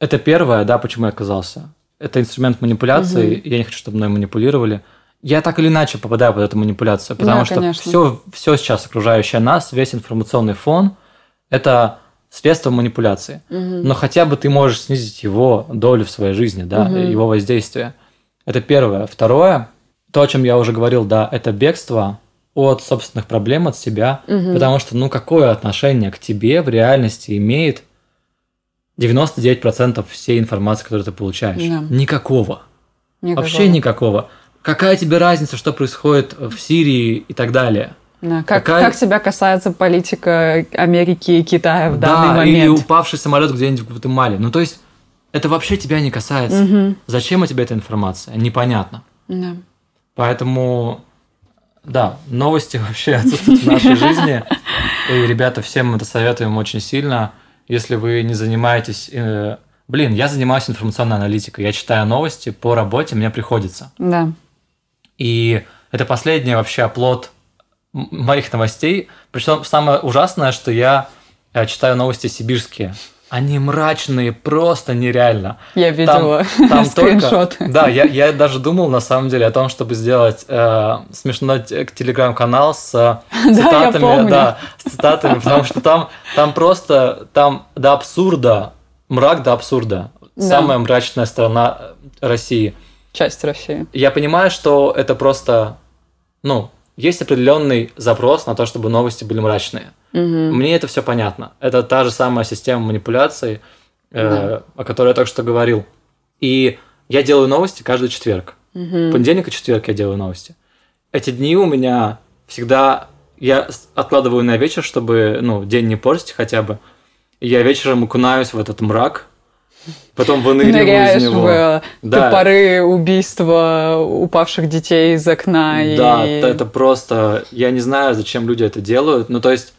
Это первое, да, почему я оказался. Это инструмент манипуляции, и я не хочу, чтобы мной манипулировали. Я так или иначе попадаю под эту манипуляцию, потому Да, что конечно. все, все сейчас окружающее нас, весь информационный фон, это средство манипуляции. Но хотя бы ты можешь снизить его долю в своей жизни, да, Мгм. его воздействие. Это первое. Второе, то, о чем я уже говорил, да, это бегство от собственных проблем, от себя, Мгм. потому что, ну, какое отношение к тебе в реальности имеет 99% всей информации, которую ты получаешь? Да. Никакого. Никакого. Вообще никакого. Какая тебе разница, что происходит в Сирии и так далее? Да. Как, Какая- как тебя касается политика Америки и Китая в данный да, или момент? упавший самолет где-нибудь в Гватемале. Ну, то есть, это вообще тебя не касается. Мгм. Зачем у тебя эта информация? Непонятно. Да. Поэтому, да, новости вообще отсутствуют в нашей жизни. И, ребята, всем это советуем очень сильно. Если вы не занимаетесь... э, Блин, я занимаюсь информационной аналитикой. Я читаю новости по работе, мне приходится. Да. И это последний вообще оплот моих новостей. Причем самое ужасное, что я э, читаю новости сибирские. Они мрачные, просто нереально. Я видела Там скриншоты. только... Да, я, я даже думал, на самом деле, о том, чтобы сделать э, смешной те- телеграм-канал с э, цитатами. помню. да, с цитатами, потому что там, там просто, там до абсурда, мрак до абсурда. Да. Самая мрачная страна э, России. Часть России. Я понимаю, что это просто, ну, есть определенный запрос на то, чтобы новости были мрачные. Мгм. Мне это все понятно. Это та же самая система манипуляций, э, о которой я только что говорил. И я делаю новости каждый четверг. Мгм. Понедельник и четверг я делаю новости. Эти дни у меня всегда я откладываю на вечер, чтобы ну, день не портить хотя бы. И я вечером окунаюсь в этот мрак, потом выныриваю Ныряешь из него. в Да. топоры убийства упавших детей из окна. Да, и... это просто... Я не знаю, зачем люди это делают. Ну, то есть,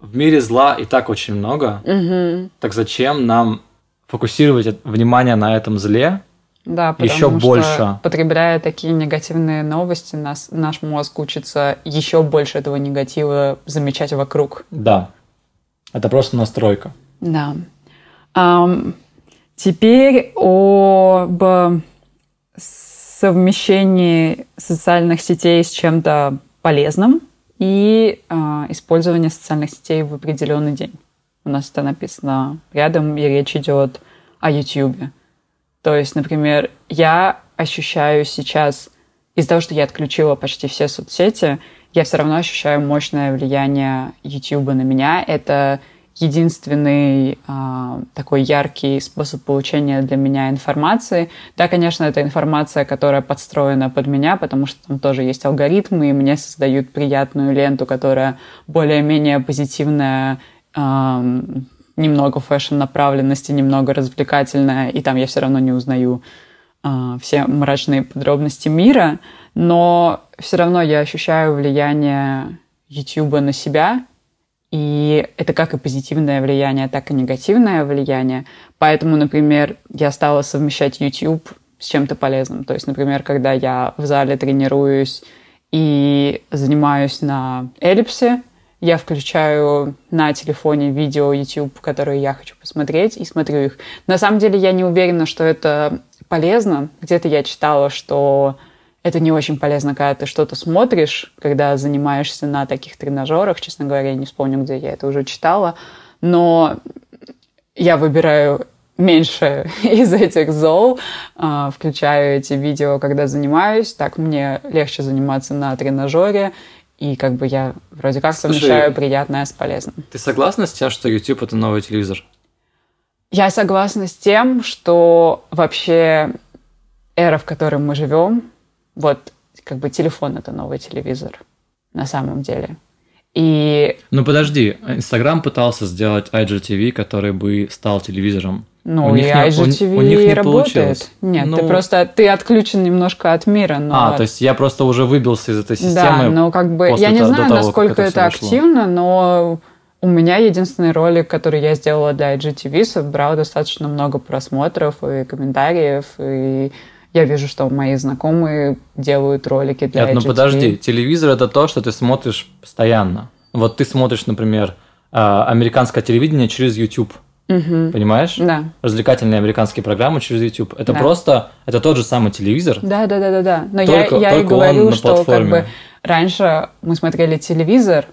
в мире зла и так очень много. Мгм. Так зачем нам фокусировать внимание на этом зле? Да, потому Еще что, больше. потребляя такие негативные новости, нас, наш мозг учится еще больше этого негатива замечать вокруг. Да. Это просто настройка. Да. Ам, теперь об совмещении социальных сетей с чем-то полезным и а, использовании социальных сетей в определенный день. У нас это написано рядом, и речь идет о YouTube. То есть, например, я ощущаю сейчас, из-за того, что я отключила почти все соцсети, я все равно ощущаю мощное влияние YouTube на меня. Это единственный а, такой яркий способ получения для меня информации. Да, конечно, это информация, которая подстроена под меня, потому что там тоже есть алгоритмы, и мне создают приятную ленту, которая более-менее позитивная, ам, немного фэшн-направленности, немного развлекательная, и там я все равно не узнаю а, все мрачные подробности мира, но все равно я ощущаю влияние YouTube на себя, и это как и позитивное влияние, так и негативное влияние. Поэтому, например, я стала совмещать YouTube с чем-то полезным. То есть, например, когда я в зале тренируюсь и занимаюсь на эллипсе, я включаю на телефоне видео YouTube, которые я хочу посмотреть, и смотрю их. На самом деле я не уверена, что это полезно. Где-то я читала, что это не очень полезно, когда ты что-то смотришь, когда занимаешься на таких тренажерах. Честно говоря, я не вспомню, где я это уже читала. Но я выбираю меньше из этих зол, а, включаю эти видео, когда занимаюсь. Так мне легче заниматься на тренажере. И как бы я вроде как Слушай, совмещаю приятное с полезным. Ты согласна с тем, что YouTube это новый телевизор? Я согласна с тем, что вообще эра, в которой мы живем, вот как бы телефон это новый телевизор на самом деле. И... Ну подожди, Инстаграм пытался сделать IGTV, который бы стал телевизором. Ну, у и IGTV у, у них не работает. Получилось. Нет, ну... ты просто ты отключен немножко от мира. Но... А, то есть я просто уже выбился из этой системы. Да, но как бы я не знаю, того, насколько это, это активно, но у меня единственный ролик, который я сделала для IGTV, собрал достаточно много просмотров и комментариев, и я вижу, что мои знакомые делают ролики для Нет, IGTV. ну подожди, телевизор это то, что ты смотришь постоянно. Вот ты смотришь, например, а, американское телевидение через YouTube. Угу. Понимаешь? Да. Развлекательные американские программы через YouTube. Это да. просто, это тот же самый телевизор. Да, да, да, да, да. Но только, я, я и говорю, что как бы раньше мы смотрели телевизор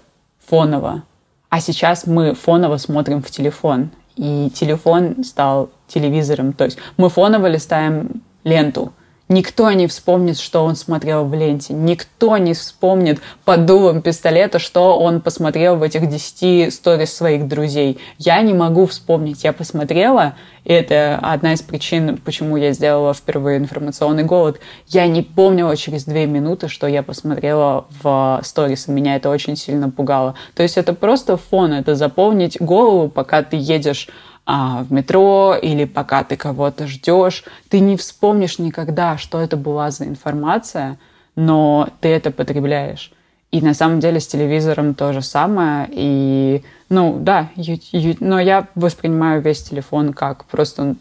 фоново, а сейчас мы фоново смотрим в телефон. И телефон стал телевизором. То есть мы фоново листаем ленту. Никто не вспомнит, что он смотрел в ленте. Никто не вспомнит под дулом пистолета, что он посмотрел в этих 10 сторис своих друзей. Я не могу вспомнить. Я посмотрела, и это одна из причин, почему я сделала впервые информационный голод. Я не помнила через две минуты, что я посмотрела в сторис, и меня это очень сильно пугало. То есть это просто фон, это заполнить голову, пока ты едешь а, в метро или пока ты кого-то ждешь, ты не вспомнишь никогда, что это была за информация, но ты это потребляешь. И на самом деле с телевизором то же самое. И, ну, да, ю, ю, но я воспринимаю весь телефон как просто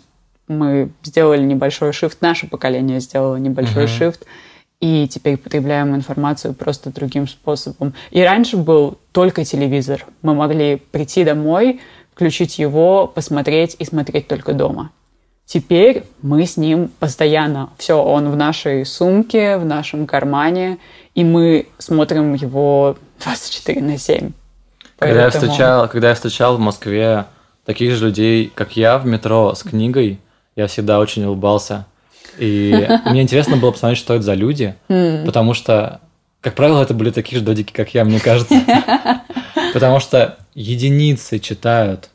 мы сделали небольшой шифт, наше поколение сделало небольшой uh-huh. шифт, и теперь потребляем информацию просто другим способом. И раньше был только телевизор. Мы могли прийти домой, включить его, посмотреть и смотреть только дома. Теперь мы с ним постоянно. Все, он в нашей сумке, в нашем кармане, и мы смотрим его 24 на 7. Когда, я встречал, когда я встречал в Москве таких же людей, как я, в метро с книгой, я всегда очень улыбался. И мне интересно было посмотреть, что это за люди, потому что, как правило, это были такие же додики, как я, мне кажется. Потому что единицы читают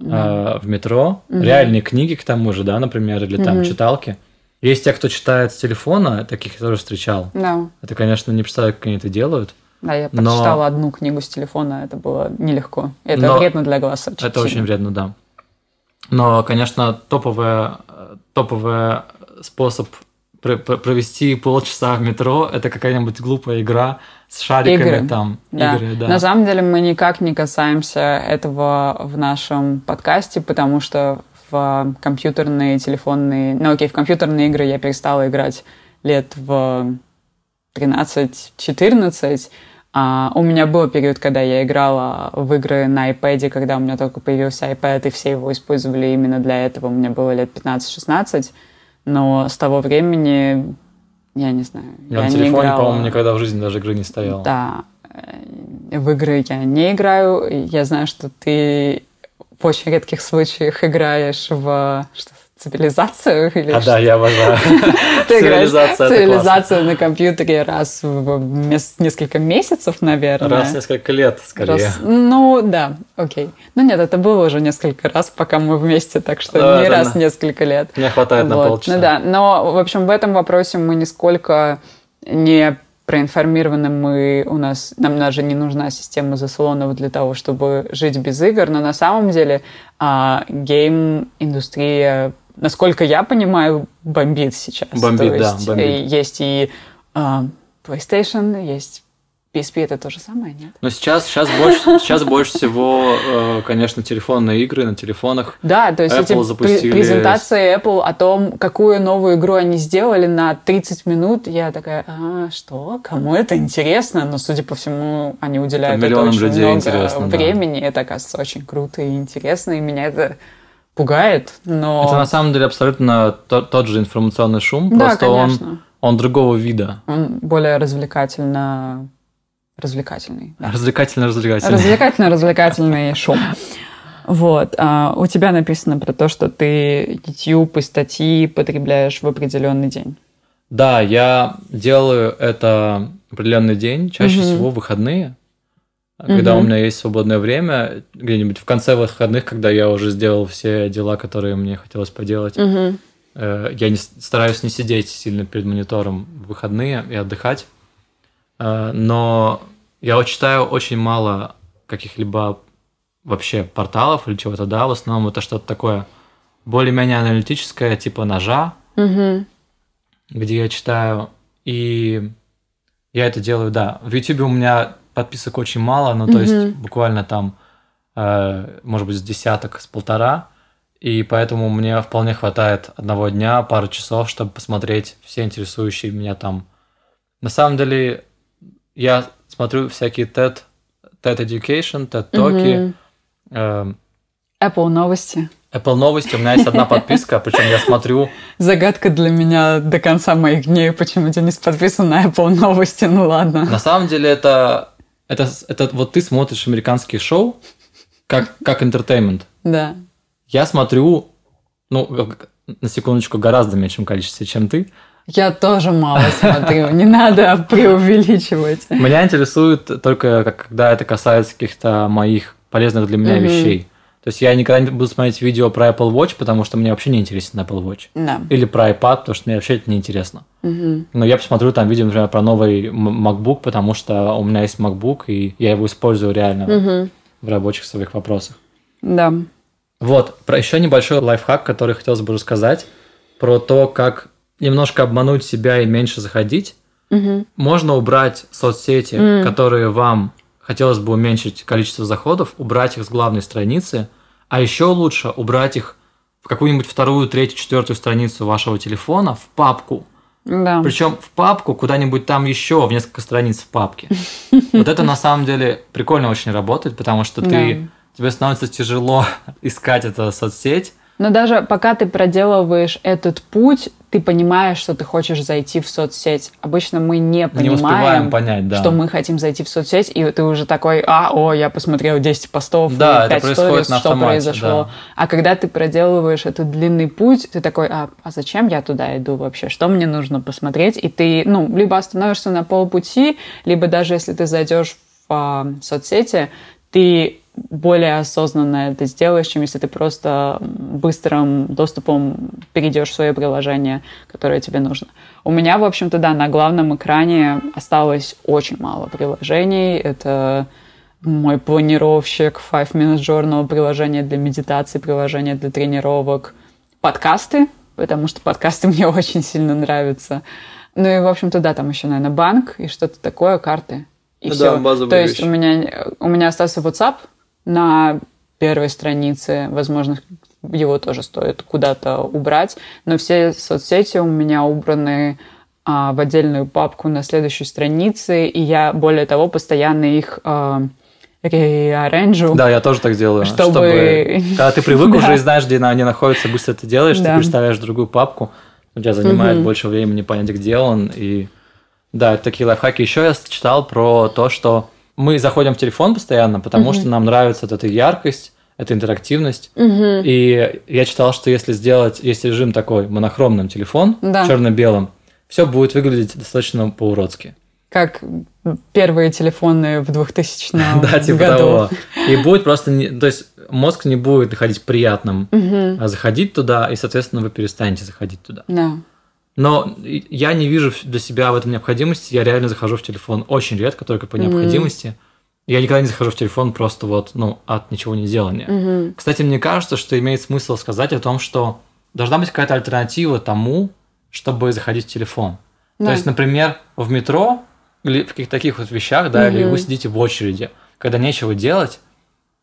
э, в метро, угу. реальные книги к тому же, да, например, или там угу. читалки. Есть те, кто читает с телефона, таких я тоже встречал. Да. Это, конечно, не представляю, как они это делают. Да, я прочитала но... одну книгу с телефона, это было нелегко. Это но... вредно для глаз. Очень это сильно. очень вредно, да. Но, конечно, топовая, топовый способ провести полчаса в метро, это какая-нибудь глупая игра с шариками игры. там. Да. Игры, да. На самом деле мы никак не касаемся этого в нашем подкасте, потому что в компьютерные, телефонные... Ну окей, в компьютерные игры я перестала играть лет в 13-14, а у меня был период, когда я играла в игры на iPad, когда у меня только появился iPad, и все его использовали именно для этого. У меня было лет 15-16 но с того времени я не знаю. Я, я на телефоне, по-моему, никогда в жизни даже игры не стоял. Да. Э, в игры я не играю. Я знаю, что ты в очень редких случаях играешь в что цивилизацию? Или а, что? да, я обожаю. Ты играешь цивилизацию на компьютере раз в несколько месяцев, наверное. Раз в несколько лет, скорее. Ну, да, окей. Ну, нет, это было уже несколько раз, пока мы вместе, так что не раз в несколько лет. Мне хватает на полчаса. Ну, да, но, в общем, в этом вопросе мы нисколько не проинформированы мы, у нас, нам даже не нужна система заслонов для того, чтобы жить без игр, но на самом деле а, гейм-индустрия насколько я понимаю, бомбит сейчас. Бомбит, То есть, да, бомбит. Есть и uh, PlayStation, есть PSP это то же самое, нет? Но сейчас, сейчас, больше, сейчас больше всего, э, конечно, телефонные игры на телефонах. Да, то есть Apple эти запустили... презентации Apple о том, какую новую игру они сделали на 30 минут, я такая, а, что? Кому это интересно? Но, судя по всему, они уделяют это очень людей много интересно, времени. Да. Это, оказывается, очень круто и интересно, и меня это пугает, но... Это на самом деле абсолютно тот, тот же информационный шум, да, просто конечно. он, он другого вида. Он более развлекательно развлекательный. Да. Развлекательно-развлекательный. Развлекательно-развлекательный шум. Вот. А у тебя написано про то, что ты YouTube и статьи потребляешь в определенный день. Да, я делаю это определенный день, чаще угу. всего выходные, когда угу. у меня есть свободное время, где-нибудь в конце выходных, когда я уже сделал все дела, которые мне хотелось поделать. Угу. Я не, стараюсь не сидеть сильно перед монитором в выходные и отдыхать. Э, но я читаю очень мало каких-либо вообще порталов или чего-то, да, в основном это что-то такое более-менее аналитическое, типа ножа, угу. где я читаю, и я это делаю, да. В YouTube у меня подписок очень мало, ну, то есть буквально там, э, может быть, с десяток, с полтора, и поэтому мне вполне хватает одного дня, пару часов, чтобы посмотреть все интересующие меня там. На самом деле, я смотрю всякие TED, TED Education, TED Talki. Э, Apple новости. Apple новости. У меня есть одна подписка, причем я смотрю... Загадка для меня до конца моих дней, почему не подписан на Apple новости, ну ладно. На самом деле это, это, это вот ты смотришь американские шоу, как, как entertainment. Да. Я смотрю, ну, на секундочку, гораздо меньшем количестве, чем ты. Я тоже мало смотрю, не надо преувеличивать. Меня интересует только, когда это касается каких-то моих полезных для меня вещей. То есть я никогда не буду смотреть видео про Apple Watch, потому что мне вообще не интересен Apple Watch. Да. Или про iPad, потому что мне вообще это не интересно. Угу. Но я посмотрю там видео, например, про новый MacBook, потому что у меня есть MacBook, и я его использую реально угу. в рабочих своих вопросах. Да. Вот, про еще небольшой лайфхак, который хотелось бы рассказать, про то, как немножко обмануть себя и меньше заходить, угу. можно убрать соцсети, mm. которые вам хотелось бы уменьшить количество заходов, убрать их с главной страницы, а еще лучше убрать их в какую-нибудь вторую, третью, четвертую страницу вашего телефона в папку. Да. Причем в папку куда-нибудь там еще в несколько страниц в папке. Вот это на самом деле прикольно очень работает, потому что ты тебе становится тяжело искать эту соцсеть, но даже пока ты проделываешь этот путь, ты понимаешь, что ты хочешь зайти в соцсеть. Обычно мы не понимаем, не понять, да. что мы хотим зайти в соцсеть, и ты уже такой, а, о, я посмотрел 10 постов, да, 5 сторис, что произошло. Да. А когда ты проделываешь этот длинный путь, ты такой, а, а зачем я туда иду вообще? Что мне нужно посмотреть? И ты, ну, либо остановишься на полпути, либо даже если ты зайдешь в а, соцсети, ты более осознанно это сделаешь, чем если ты просто быстрым доступом перейдешь в свое приложение, которое тебе нужно. У меня, в общем-то, да, на главном экране осталось очень мало приложений. Это мой планировщик, Five Minute Journal, приложение для медитации, приложение для тренировок, подкасты, потому что подкасты мне очень сильно нравятся. Ну и, в общем-то, да, там еще, наверное, банк и что-то такое, карты. И да, все. базовые То есть вещи. у меня, у меня остался WhatsApp, на первой странице, возможно, его тоже стоит куда-то убрать, но все соцсети у меня убраны а, в отдельную папку на следующей странице, и я, более того, постоянно их а, реаренджу. Да, я тоже так делаю. Чтобы... чтобы... Когда ты привык уже и знаешь, где они находятся, быстро это делаешь, ты представляешь другую папку, у тебя занимает больше времени понять, где он, и да, такие лайфхаки. Еще я читал про то, что мы заходим в телефон постоянно, потому угу. что нам нравится вот эта яркость, эта интерактивность. Угу. И я читал, что если сделать, есть режим такой монохромным телефон, да. черно-белым, все будет выглядеть достаточно по-уродски. Как первые телефоны в 2000 Да, типа того. И будет просто, то есть мозг не будет находить приятным угу. заходить туда, и, соответственно, вы перестанете заходить туда. Да. Но я не вижу для себя в этом необходимости. Я реально захожу в телефон очень редко, только по необходимости. Mm-hmm. Я никогда не захожу в телефон просто вот, ну, от ничего не делания. Mm-hmm. Кстати, мне кажется, что имеет смысл сказать о том, что должна быть какая-то альтернатива тому, чтобы заходить в телефон. Да. То есть, например, в метро или в каких-то таких вот вещах, да, или вы сидите в очереди, когда нечего делать,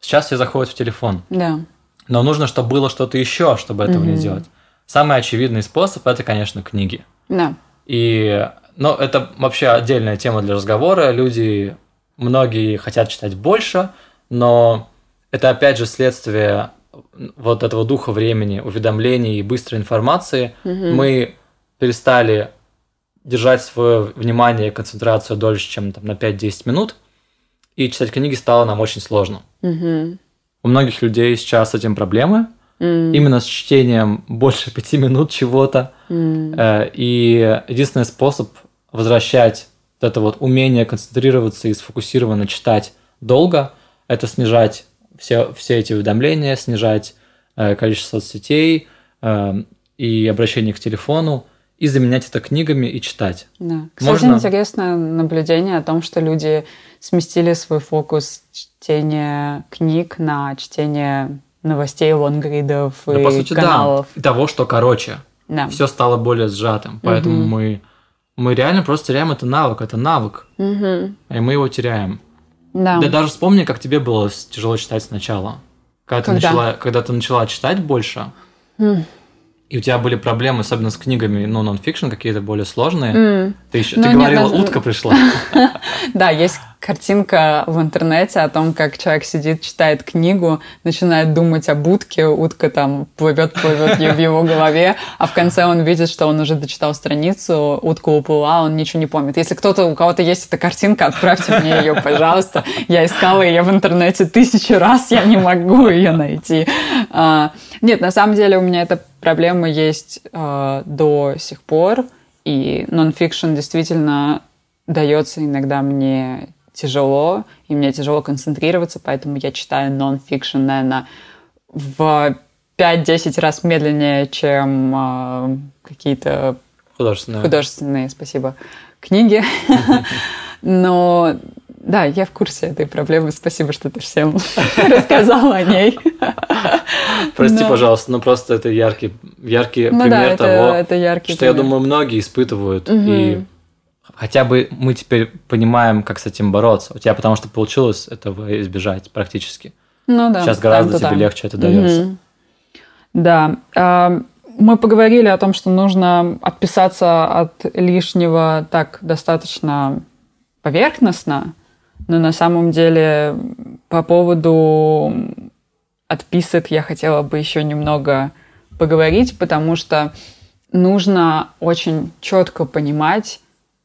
сейчас все заходят в телефон. Да. Но нужно, чтобы было что-то еще, чтобы этого не делать. Самый очевидный способ это, конечно, книги. Да. И, ну, это вообще отдельная тема для разговора. Люди, многие хотят читать больше, но это опять же следствие вот этого духа времени, уведомлений и быстрой информации. Мы перестали держать свое внимание и концентрацию дольше, чем там, на 5-10 минут, и читать книги стало нам очень сложно. Мгм. У многих людей сейчас с этим проблемы, Именно с чтением больше пяти минут чего-то. Э, И единственный способ возвращать вот это вот умение концентрироваться и сфокусированно читать долго, это снижать все, все эти уведомления, снижать э, количество соцсетей э, и обращение к телефону, и заменять это книгами и читать. Да. Кстати, Можно- интересное наблюдение о том, что люди сместили свой фокус чтения книг на чтение новостей, лонгридов Да, и по сути, каналов. да. Того, что короче. Да. Все стало более сжатым. Поэтому Мгм. мы, мы реально просто теряем это навык. Это навык. Мгм. И мы его теряем. Да. Да даже вспомни, как тебе было тяжело читать сначала. Когда, ты Когда? начала, когда ты начала читать больше, М. и у тебя были проблемы, особенно с книгами, ну, нон-фикшн какие-то более сложные. М. Ты еще Ну, ты нет, говорила, даже- утка пришла. Да, есть картинка в интернете о том, как человек сидит, читает книгу, начинает думать об утке, утка там плывет, плывет в его голове, а в конце он видит, что он уже дочитал страницу, утка уплыла, он ничего не помнит. Если кто-то, у кого-то есть эта картинка, отправьте мне ее, пожалуйста. Я искала ее в интернете тысячу раз, я не могу ее найти. А, Нет, на самом деле у меня эта проблема есть а, до сих пор, и нонфикшн действительно дается иногда мне тяжело, и мне тяжело концентрироваться, поэтому я читаю нон-фикшн, наверное, в 5-10 раз медленнее, чем а, какие-то Художественная. художественные, спасибо, книги. Но да, я в курсе этой проблемы. Спасибо, что ты всем рассказала о ней. Прости, Да. пожалуйста, но просто это яркий, яркий Ну да, пример это, того, это яркий что, я пример. думаю, многие испытывают. Мгм. И хотя бы мы теперь понимаем, как с этим бороться. У тебя потому что получилось этого избежать практически. Ну да. Сейчас гораздо тебе легче это дается. Мгм. Да. А, Мы поговорили о том, что нужно отписаться от лишнего так достаточно поверхностно, но на самом деле по поводу отписок я хотела бы еще немного поговорить, потому что нужно очень четко понимать,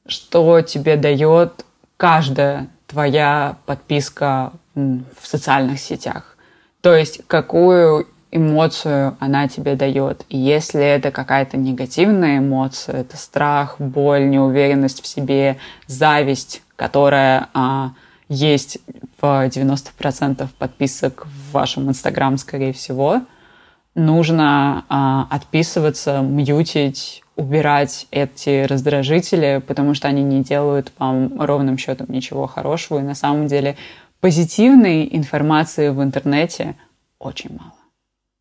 что тебе дает каждая твоя подписка в социальных сетях. То есть какую эмоцию она тебе дает. И если это какая-то негативная эмоция, это страх, боль, неуверенность в себе, зависть, которая а, есть в 90% подписок в вашем Инстаграм, скорее всего, нужно а, отписываться, мьютить, убирать эти раздражители, потому что они не делают вам ровным счетом ничего хорошего. И на самом деле позитивной информации в интернете очень мало.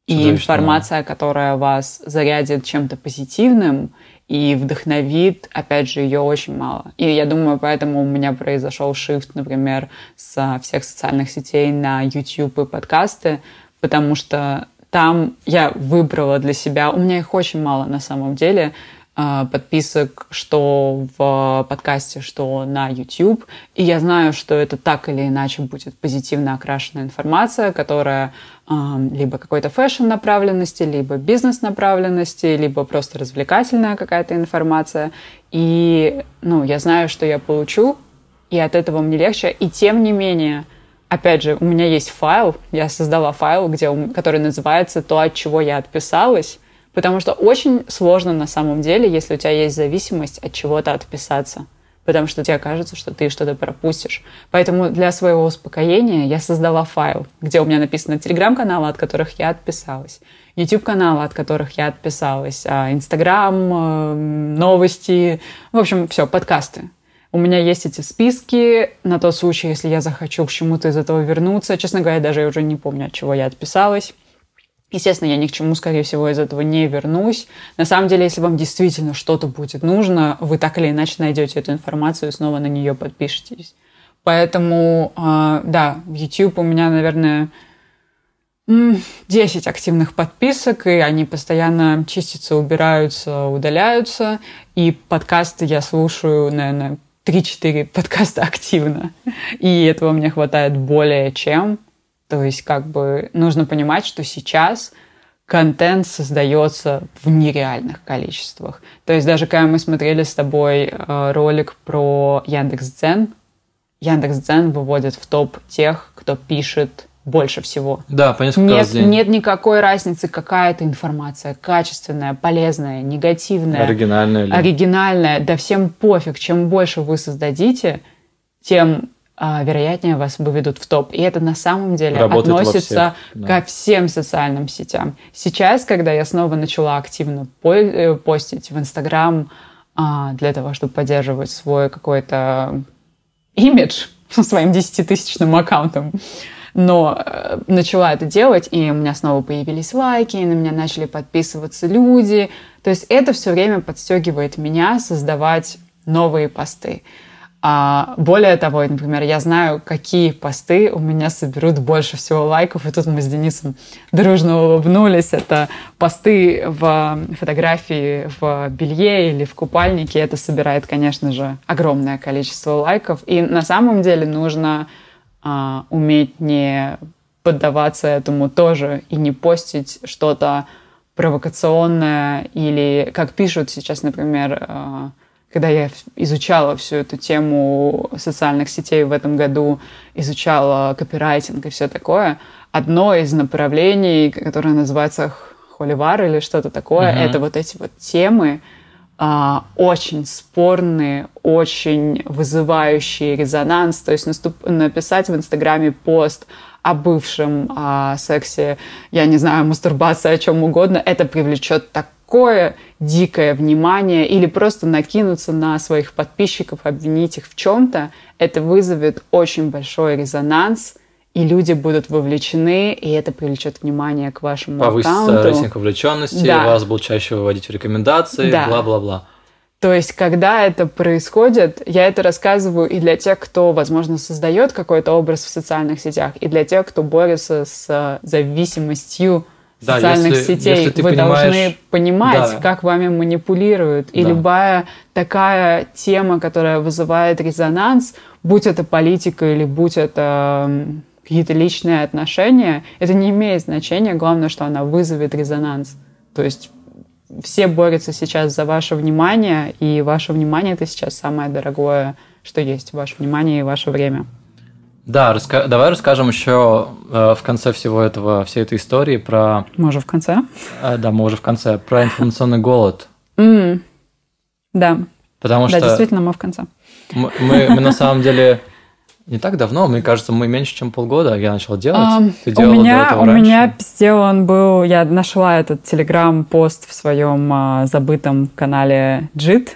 И Чудовищно информация, которая вас зарядит чем-то позитивным и вдохновит, опять же, ее очень мало. И я думаю, поэтому у меня произошел shift, например, со всех социальных сетей на YouTube и подкасты, потому что там я выбрала для себя, у меня их очень мало на самом деле, а, подписок, что в подкасте, что на YouTube. И я знаю, что это так или иначе будет позитивно окрашенная информация, которая ам, либо какой-то fashion направленности, либо бизнес направленности, либо просто развлекательная какая-то информация. И ну, я знаю, что я получу, и от этого мне легче. И тем не менее, опять же, у меня есть файл, я создала файл, где, который называется «То, от чего я отписалась», потому что очень сложно на самом деле, если у тебя есть зависимость от чего-то отписаться, потому что тебе кажется, что ты что-то пропустишь. Поэтому для своего успокоения я создала файл, где у меня написано телеграм-каналы, от которых я отписалась, YouTube-каналы, от которых я отписалась, а, Инстаграм, э, новости, в общем, все, подкасты. У меня есть эти списки на тот случай, если я захочу к чему-то из этого вернуться. Честно говоря, даже я уже не помню, от чего я отписалась. Естественно, я ни к чему, скорее всего, из этого не вернусь. На самом деле, если вам действительно что-то будет нужно, вы так или иначе найдете эту информацию и снова на нее подпишетесь. Поэтому, э, да, в YouTube у меня, наверное, 10 активных подписок, и они постоянно чистятся, убираются, удаляются. И подкасты я слушаю, наверное, 3-4 подкаста активно. И этого мне хватает более чем. То есть как бы нужно понимать, что сейчас контент создается в нереальных количествах. То есть даже когда мы смотрели с тобой э, ролик про Яндекс.Дзен, Яндекс.Дзен выводит в топ тех, кто пишет больше всего. Да, по несколько нет, раз в день. Нет никакой разницы, какая это информация, качественная, полезная, негативная, Оригинальная. Ли? оригинальная. Да всем пофиг. Чем больше вы создадите, тем а, вероятнее вас выведут в топ. И это на самом деле Работает относится всех, да. ко всем социальным сетям. Сейчас, когда я снова начала активно по- э, постить в Инстаграм а, для того, чтобы поддерживать свой какой-то имидж своим 10-тысячным аккаунтом, но э, начала это делать, и у меня снова появились лайки, и на меня начали подписываться люди. То есть это все время подстегивает меня создавать новые посты. А более того, например, я знаю, какие посты у меня соберут больше всего лайков, и тут мы с Денисом дружно улыбнулись. Это посты в фотографии в белье или в купальнике. Это собирает, конечно же, огромное количество лайков. И на самом деле нужно а, уметь не поддаваться этому тоже и не постить что-то провокационное или, как пишут сейчас, например, а, когда я изучала всю эту тему социальных сетей в этом году, изучала копирайтинг и все такое, одно из направлений, которое называется холивар или что-то такое, Мгм. это вот эти вот темы, очень спорные, очень вызывающие резонанс. То есть наступ- написать в Инстаграме пост о бывшем, о сексе, я не знаю, мастурбации, о чем угодно, это привлечет такое дикое внимание или просто накинуться на своих подписчиков, обвинить их в чем-то, это вызовет очень большой резонанс, и люди будут вовлечены, и это привлечет внимание к вашему Повысится аккаунту. рейтинг вовлеченности, Да. вас будут чаще выводить в рекомендации, Да. бла-бла-бла. То есть, когда это происходит, я это рассказываю и для тех, кто, возможно, создает какой-то образ в социальных сетях, и для тех, кто борется с э, зависимостью Да, социальных если- сетей. если Вы понимаешь- должны понимать, Да. как вами манипулируют. И Да. любая такая тема, которая вызывает резонанс, будь это политика или будь это м, какие-то личные отношения, это не имеет значения. Главное, что она вызовет резонанс. То есть все борются сейчас за ваше внимание, и ваше внимание это сейчас самое дорогое, что есть. Ваше внимание и ваше время. Да, раска- давай расскажем еще э, в конце всего этого, всей этой истории про, Мы уже в конце. э, да, мы уже в конце, про информационный голод. М, Да, Потому да, что действительно, мы в конце. мы, мы- мы на самом деле не так давно, мне кажется, мы меньше, чем полгода я начал делать. Ты у делала до меня, этого у раньше? меня сделан был, я нашла этот телеграм-пост в своем а, забытом канале JIT,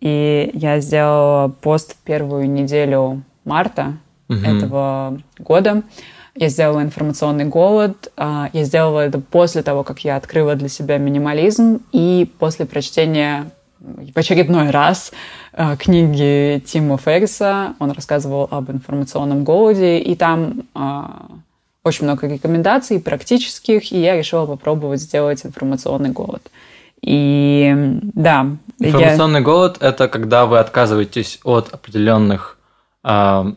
и я сделала пост в первую неделю марта Мгм. этого года. Я сделала информационный голод. а, Я сделала это после того, как я открыла для себя минимализм и после прочтения в очередной раз книги Тима Ферриса. Он рассказывал об информационном голоде, и там а, очень много рекомендаций практических, и я решила попробовать сделать информационный голод. И да, я- Информационный голод – это когда вы отказываетесь от определенных а,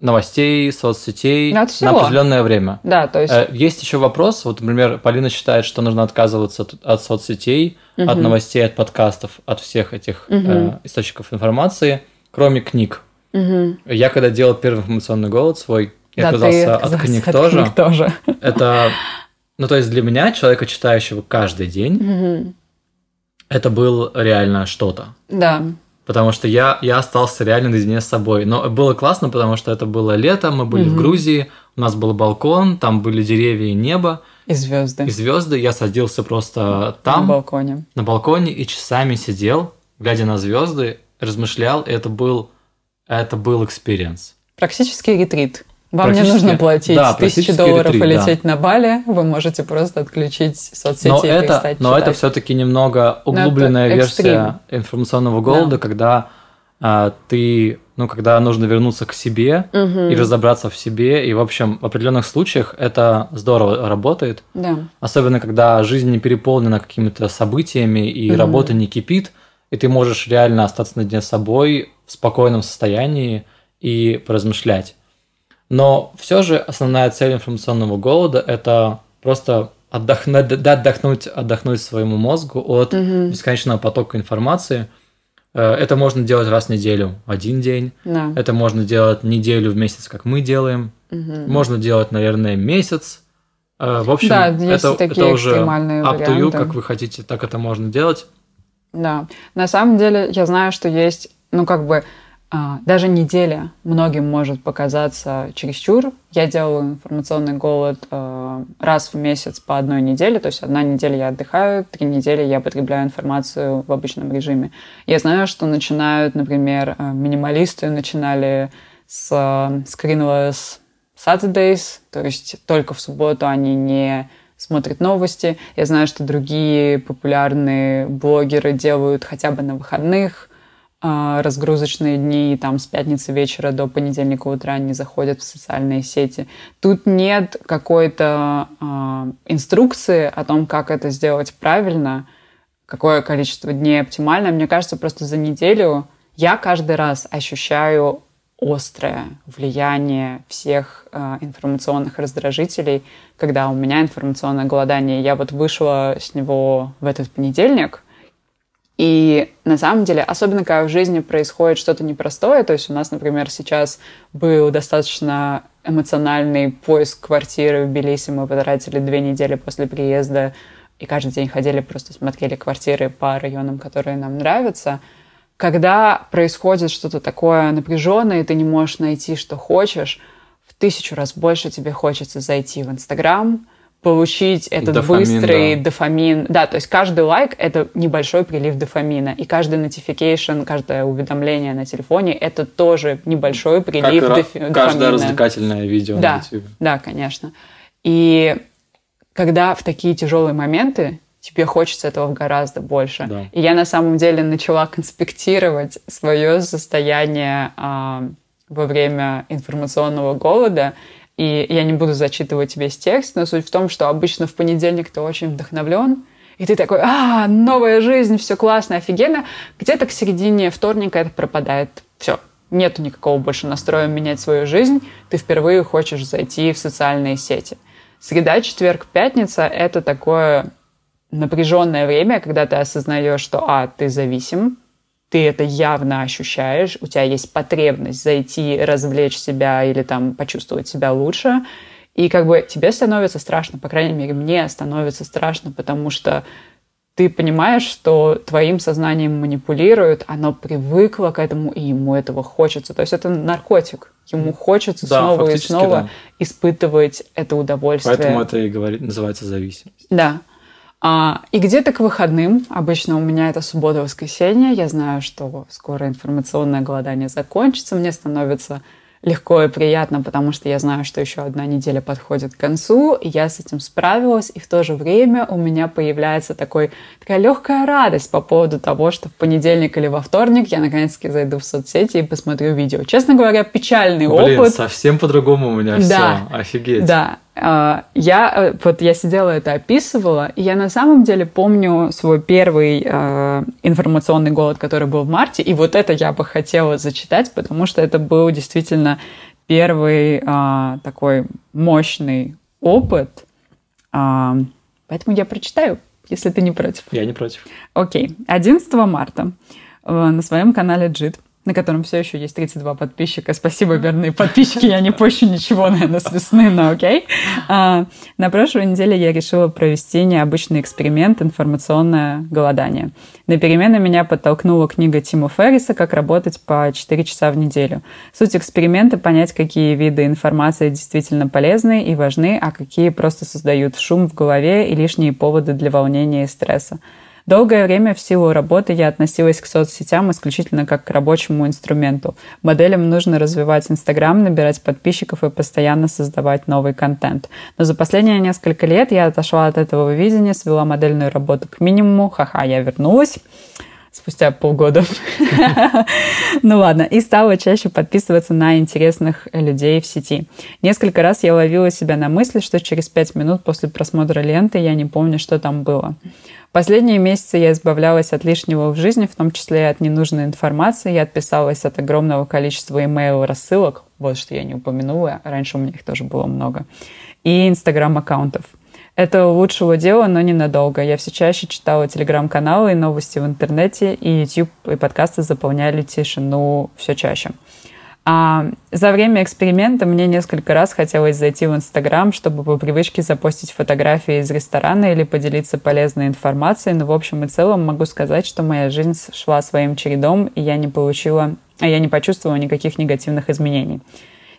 новостей, соцсетей От на определенное время. да, то есть Э, Есть еще вопрос, вот, например, Полина считает, что нужно отказываться от, от соцсетей, от Мгм. новостей, от подкастов, от всех этих э, Мгм. источников информации, кроме книг. мгм. Я когда делал первый информационный голод свой, я Да, ты отказался от отказался книг от тоже. книг тоже. Это, ну то есть для меня, человека, читающего каждый день, Мгм. это было реально что-то. Да, Потому что я, я остался реально наедине с собой. Но было классно, потому что это было лето, мы были в Мгм. Грузии, у нас был балкон, там были деревья и небо, и звезды и звезды. Я садился просто на там, балконе. на балконе, и часами сидел, глядя на звезды, размышлял. И это был, это был experience. Практически ретрит. Вам не нужно платить да, тысячи долларов 3, и лететь да. на Бали, вы можете просто отключить соцсети но и это, Но читать. это все-таки немного углубленная версия информационного голода, да. когда а, ты, ну, когда нужно вернуться к себе угу. и разобраться в себе, и, в общем, в определенных случаях это здорово работает. Да. Особенно, когда жизнь не переполнена какими-то событиями, и угу. работа не кипит, и ты можешь реально остаться наедине с собой в спокойном состоянии и поразмышлять. Но все же основная цель информационного голода – это просто отдохнуть, отдохнуть, отдохнуть своему мозгу от угу. бесконечного потока информации. Э, это можно делать раз в неделю, один день. Да. Это можно делать неделю в месяц, как мы делаем. Угу. Можно делать, наверное, месяц. Э, в общем, да, есть это, такие это уже up to you, как вы хотите, так это можно делать. Да, на самом деле я знаю, что есть, ну как бы даже неделя многим может показаться чересчур. Я делаю информационный голод а, раз в месяц по одной неделе, то есть одна неделя я отдыхаю, три недели я потребляю информацию в обычном режиме. Я знаю, что начинают, например, а, минималисты начинали с screenless Saturdays, то есть только в субботу они не смотрят новости. Я знаю, что другие популярные блогеры делают хотя бы на выходных а, разгрузочные дни, там с пятницы вечера до понедельника утра не заходят в социальные сети. Тут нет какой-то э, инструкции о том, как это сделать правильно, какое количество дней оптимально. Мне кажется, просто за неделю я каждый раз ощущаю острое влияние всех э, информационных раздражителей, когда у меня информационное голодание. Я вот вышла с него в этот понедельник – и на самом деле, особенно когда в жизни происходит что-то непростое, то есть у нас, например, сейчас был достаточно эмоциональный поиск квартиры в Белисе, мы потратили две недели после приезда, и каждый день ходили, просто смотрели квартиры по районам, которые нам нравятся. Когда происходит что-то такое напряженное, и ты не можешь найти, что хочешь, в тысячу раз больше тебе хочется зайти в Инстаграм, получить этот дофамин, быстрый да. дофамин. Да, то есть каждый лайк — это небольшой прилив дофамина. И каждый notification, каждое уведомление на телефоне — это тоже небольшой прилив как доф... дофамина. Каждое развлекательное видео да, на YouTube. Да, конечно. И когда в такие тяжелые моменты тебе хочется этого гораздо больше. Да. И я на самом деле начала конспектировать свое состояние а, во время информационного голода — и я не буду зачитывать весь текст, но суть в том, что обычно в понедельник ты очень вдохновлен, и ты такой, а, новая жизнь, все классно, офигенно. Где-то к середине вторника это пропадает. Все, нету никакого больше настроя менять свою жизнь. Ты впервые хочешь зайти в социальные сети. Среда, четверг, пятница — это такое напряженное время, когда ты осознаешь, что, а, ты зависим, ты это явно ощущаешь, у тебя есть потребность зайти, развлечь себя или там почувствовать себя лучше, и как бы тебе становится страшно, по крайней мере, мне становится страшно, потому что ты понимаешь, что твоим сознанием манипулируют, оно привыкло к этому, и ему этого хочется. То есть это наркотик. Ему хочется да, снова и снова да. испытывать это удовольствие. Поэтому это и говорит, называется зависимость. Да. А, и где-то к выходным, обычно у меня это суббота-воскресенье, я знаю, что скоро информационное голодание закончится, мне становится легко и приятно, потому что я знаю, что еще одна неделя подходит к концу, и я с этим справилась, и в то же время у меня появляется такой, такая легкая радость по поводу того, что в понедельник или во вторник я наконец-таки зайду в соцсети и посмотрю видео. Честно говоря, печальный Блин, опыт. совсем по-другому у меня да, все, офигеть. Да, я э, вот я сидела это описывала, и я на самом деле помню свой первый э, информационный голод, который был в марте, и вот это я бы хотела зачитать, потому что это был действительно первый э, такой мощный опыт. Э, поэтому я прочитаю, если ты не против. Я не против. Окей. 11 марта э, на своем канале JIT на котором все еще есть 32 подписчика. Спасибо, верные подписчики. Я не пощу ничего, наверное, с весны, но окей. А, на прошлой неделе я решила провести необычный эксперимент «Информационное голодание». На перемены меня подтолкнула книга Тима Ферриса «Как работать по 4 часа в неделю». Суть эксперимента – понять, какие виды информации действительно полезны и важны, а какие просто создают шум в голове и лишние поводы для волнения и стресса. Долгое время в силу работы я относилась к соцсетям исключительно как к рабочему инструменту. Моделям нужно развивать Инстаграм, набирать подписчиков и постоянно создавать новый контент. Но за последние несколько лет я отошла от этого видения, свела модельную работу к минимуму. Ха-ха, я вернулась спустя полгода. Ну ладно, и стала чаще подписываться на интересных людей в сети. Несколько раз я ловила себя на мысли, что через пять минут после просмотра ленты я не помню, что там было. Последние месяцы я избавлялась от лишнего в жизни, в том числе и от ненужной информации. Я отписалась от огромного количества имейл рассылок. Вот что я не упомянула. Раньше у меня их тоже было много. И инстаграм-аккаунтов. Это улучшило дело, но ненадолго. Я все чаще читала телеграм-каналы и новости в интернете, и YouTube и подкасты заполняли тишину все чаще. А за время эксперимента мне несколько раз хотелось зайти в Инстаграм, чтобы по привычке запостить фотографии из ресторана или поделиться полезной информацией, но в общем и целом могу сказать, что моя жизнь шла своим чередом, и я не получила, я не почувствовала никаких негативных изменений.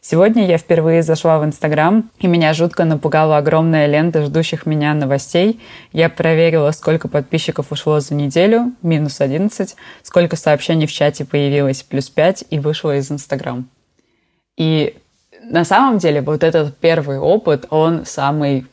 Сегодня я впервые зашла в Инстаграм, и меня жутко напугала огромная лента ждущих меня новостей. Я проверила, сколько подписчиков ушло за неделю, минус 11, сколько сообщений в чате появилось, плюс 5, и вышла из Инстаграм. И на самом деле вот этот первый опыт, он самый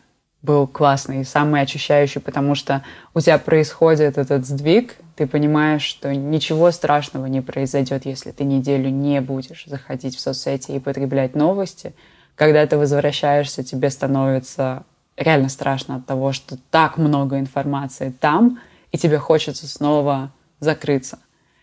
был классный, самый очищающий, потому что у тебя происходит этот сдвиг, ты понимаешь, что ничего страшного не произойдет, если ты неделю не будешь заходить в соцсети и потреблять новости. Когда ты возвращаешься, тебе становится реально страшно от того, что так много информации там, и тебе хочется снова закрыться.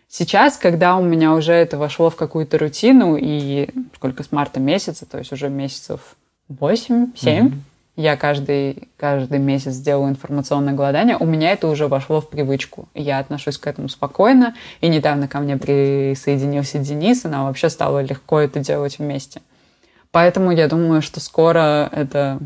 Сейчас, когда у меня уже это вошло в какую-то рутину, и сколько с марта месяца, то есть уже месяцев 8-7, mm-hmm я каждый, каждый месяц делаю информационное голодание, у меня это уже вошло в привычку. Я отношусь к этому спокойно. И недавно ко мне присоединился Денис, и нам вообще стало легко это делать вместе. Поэтому я думаю, что скоро это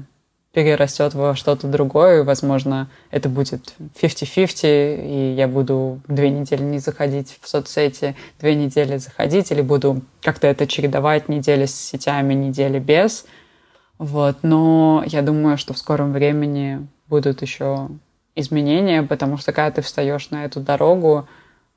перерастет во что-то другое, возможно, это будет 50-50, и я буду две недели не заходить в соцсети, две недели заходить, или буду как-то это чередовать, недели с сетями, недели без – вот, но я думаю, что в скором времени будут еще изменения, потому что когда ты встаешь на эту дорогу,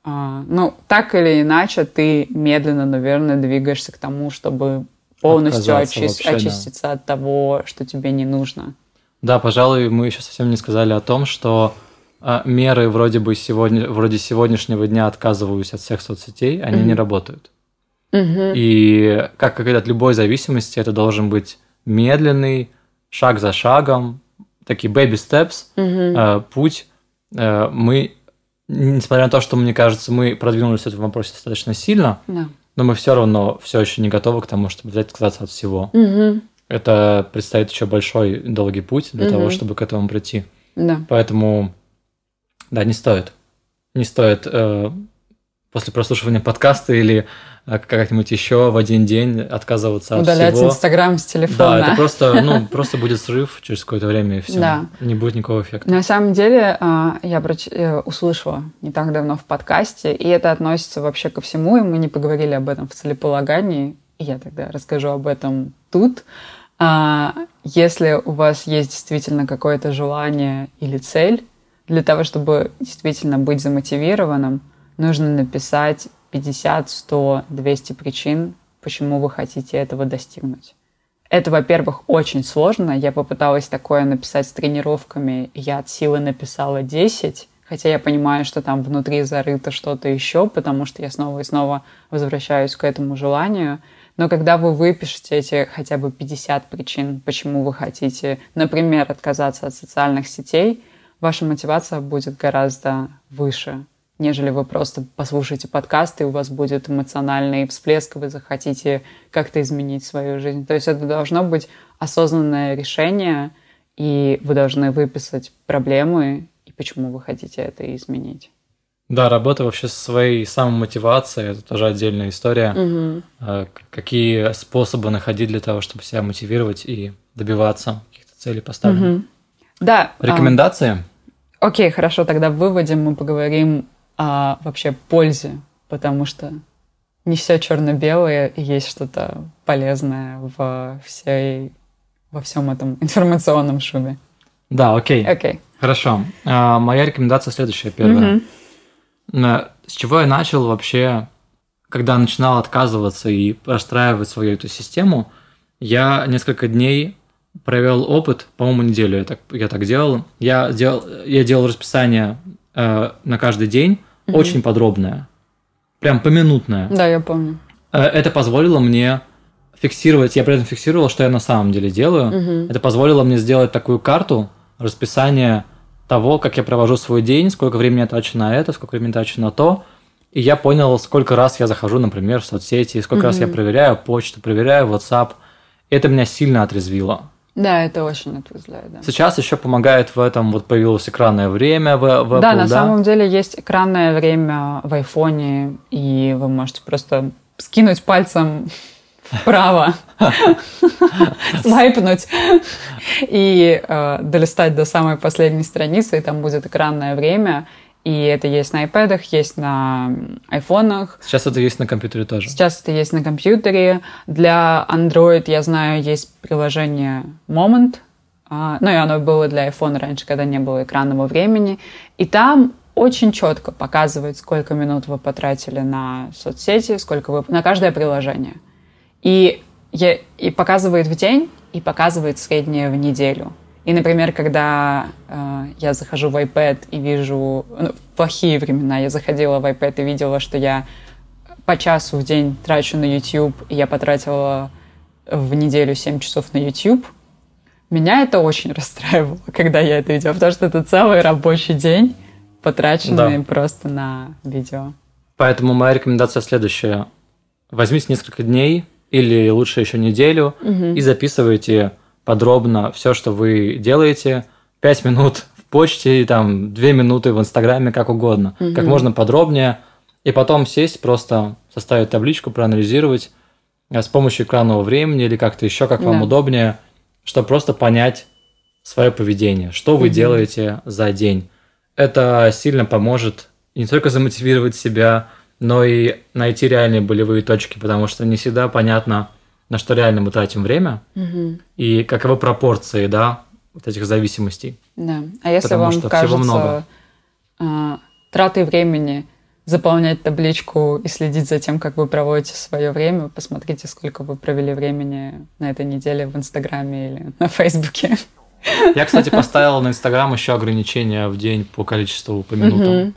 э, ну, так или иначе, ты медленно, наверное, двигаешься к тому, чтобы полностью очи- вообще, очиститься да. от того, что тебе не нужно. Да, пожалуй, мы еще совсем не сказали о том, что э, меры вроде бы сегодня, вроде сегодняшнего дня отказываюсь от всех соцсетей, они mm-hmm. не работают. Mm-hmm. И как, как от любой зависимости, это должен быть медленный, шаг за шагом, такие baby steps, угу. э, путь. Э, мы, несмотря на то, что, мне кажется, мы продвинулись в этом вопросе достаточно сильно, да. но мы все равно все еще не готовы к тому, чтобы взять отказаться от всего. Угу. Это предстоит еще большой долгий путь для угу. того, чтобы к этому прийти. Да. Поэтому, да, не стоит. Не стоит э, после прослушивания подкаста или а как-нибудь еще в один день отказываться Удалять от всего. Удалять Инстаграм с телефона. Да, это просто, ну, просто будет срыв через какое-то время, и все. Да. Не будет никакого эффекта. На самом деле, а, я э, услышала не так давно в подкасте, и это относится вообще ко всему, и мы не поговорили об этом в целеполагании, и я тогда расскажу об этом тут. А, если у вас есть действительно какое-то желание или цель, для того, чтобы действительно быть замотивированным, нужно написать 50, 100, 200 причин, почему вы хотите этого достигнуть. Это, во-первых, очень сложно. Я попыталась такое написать с тренировками. Я от силы написала 10, хотя я понимаю, что там внутри зарыто что-то еще, потому что я снова и снова возвращаюсь к этому желанию. Но когда вы выпишете эти хотя бы 50 причин, почему вы хотите, например, отказаться от социальных сетей, ваша мотивация будет гораздо выше нежели вы просто послушаете подкаст, и у вас будет эмоциональный всплеск, вы захотите как-то изменить свою жизнь. То есть это должно быть осознанное решение, и вы должны выписать проблемы и почему вы хотите это изменить. Да, работа вообще со своей самомотивацией, это тоже отдельная история. Угу. Какие способы находить для того, чтобы себя мотивировать и добиваться каких-то целей поставленных. Угу. Да. Рекомендации? А, окей, хорошо, тогда выводим, мы поговорим о вообще пользе, потому что не все черно-белое, и есть что-то полезное во всей во всем этом информационном шуме. Да, окей. Окей. Хорошо. А, моя рекомендация следующая, первая. Мгм. С чего я начал вообще, когда начинал отказываться и простраивать свою эту систему, я несколько дней провел опыт, по-моему, неделю я так, я так делал. Я, делал. я делал расписание э, на каждый день, Мгм. очень подробное, прям поминутное. Да, я помню. Э, Это позволило мне фиксировать, я при этом фиксировал, что я на самом деле делаю. Мгм. Это позволило мне сделать такую карту расписания того, как я провожу свой день, сколько времени я трачу на это, сколько времени трачу на то. И я понял, сколько раз я захожу, например, в соцсети, сколько раз я проверяю почту, проверяю WhatsApp. Это меня сильно отрезвило. Да, это очень отрезвляет, да. Сейчас еще помогает в этом, вот появилось экранное время в, в Apple, да, на самом деле есть экранное время в айфоне, и вы можете просто скинуть пальцем вправо, свайпнуть и э, долистать до самой последней страницы, и там будет экранное время. И это есть на iPad, есть на айфонах. Сейчас это есть на компьютере тоже. Сейчас это есть на компьютере. Для Android, я знаю, есть приложение Moment. А, Ну и оно было для iPhone раньше, когда не было экранного времени. И там очень четко показывает, сколько минут вы потратили на соцсети, сколько вы на каждое приложение. И, и показывает в день, и показывает среднее в неделю. И, например, когда э, я захожу в iPad и вижу ну, в плохие времена, я заходила в iPad и видела, что я по часу в день трачу на YouTube, и я потратила в неделю 7 часов на YouTube, меня это очень расстраивало, когда я это видела, потому что это целый рабочий день, потраченный Да. просто на видео. Поэтому моя рекомендация следующая. Возьмите несколько дней или лучше еще неделю и записывайте подробно все, что вы делаете. Пять минут в почте, и там две минуты в Инстаграме, как угодно. Как можно подробнее. И потом сесть, просто составить табличку, проанализировать э, с помощью экранного времени или как-то еще, как вам Да. удобнее, чтобы просто понять свое поведение, что вы Мгм. делаете за день. Это сильно поможет не только замотивировать себя, но и найти реальные болевые точки, потому что не всегда понятно, на что реально мы тратим время и каковы пропорции, да, вот этих зависимостей. Да. А если Потому вам что всего кажется много. а, тратой времени заполнять табличку и следить за тем, как вы проводите свое время, посмотрите, сколько вы провели времени на этой неделе в Инстаграме или на Фейсбуке. Я, кстати, поставил на Инстаграм еще ограничения в день по количеству по минутам. Мгм.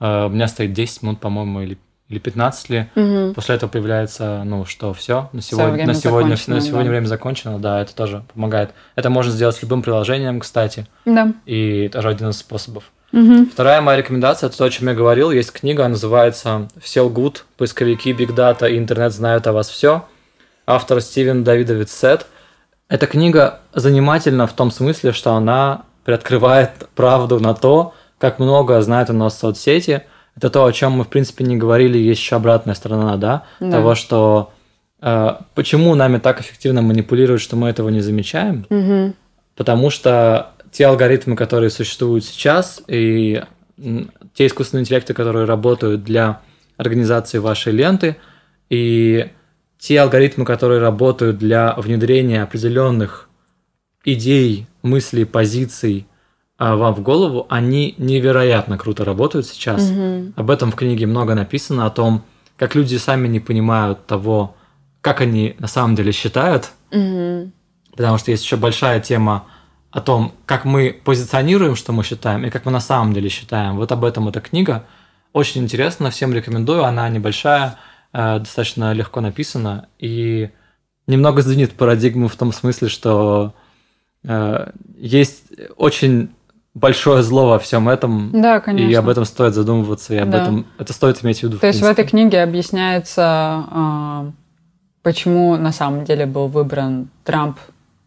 Э, У меня стоит 10 минут, по-моему, или, или 15 ли. Мгм. После этого появляется, ну что, все, на сегодня, время на сегодня, на сегодня да. время закончено, да, это тоже помогает. Это можно сделать с любым приложением, кстати, Да. и тоже один из способов. Мгм. Вторая моя рекомендация, это то, о чем я говорил, есть книга, называется «Все good. Поисковики, Big Data и интернет знают о вас все». Автор Стивен Давидович Сет. Эта книга занимательна в том смысле, что она приоткрывает правду на то, как много знают у нас соцсети. Это то, о чем мы, в принципе, не говорили, есть еще обратная сторона, да, Да. того, что э, почему нами так эффективно манипулируют, что мы этого не замечаем, Мгм. потому что те алгоритмы, которые существуют сейчас, и те искусственные интеллекты, которые работают для организации вашей ленты, и те алгоритмы, которые работают для внедрения определенных идей, мыслей, позиций вам в голову, они невероятно круто работают сейчас. Мгм. Об этом в книге много написано, о том, как люди сами не понимают того, как они на самом деле считают, Мгм. потому что есть еще большая тема о том, как мы позиционируем, что мы считаем, и как мы на самом деле считаем. Вот об этом эта книга. Очень интересно, всем рекомендую. Она небольшая, э, достаточно легко написана и немного сдвинет парадигму в том смысле, что э, есть очень большое зло во всем этом, Да, конечно. и об этом стоит задумываться, и об Да. этом это стоит иметь в виду. То есть в этой книге объясняется, а, почему на самом деле был выбран Трамп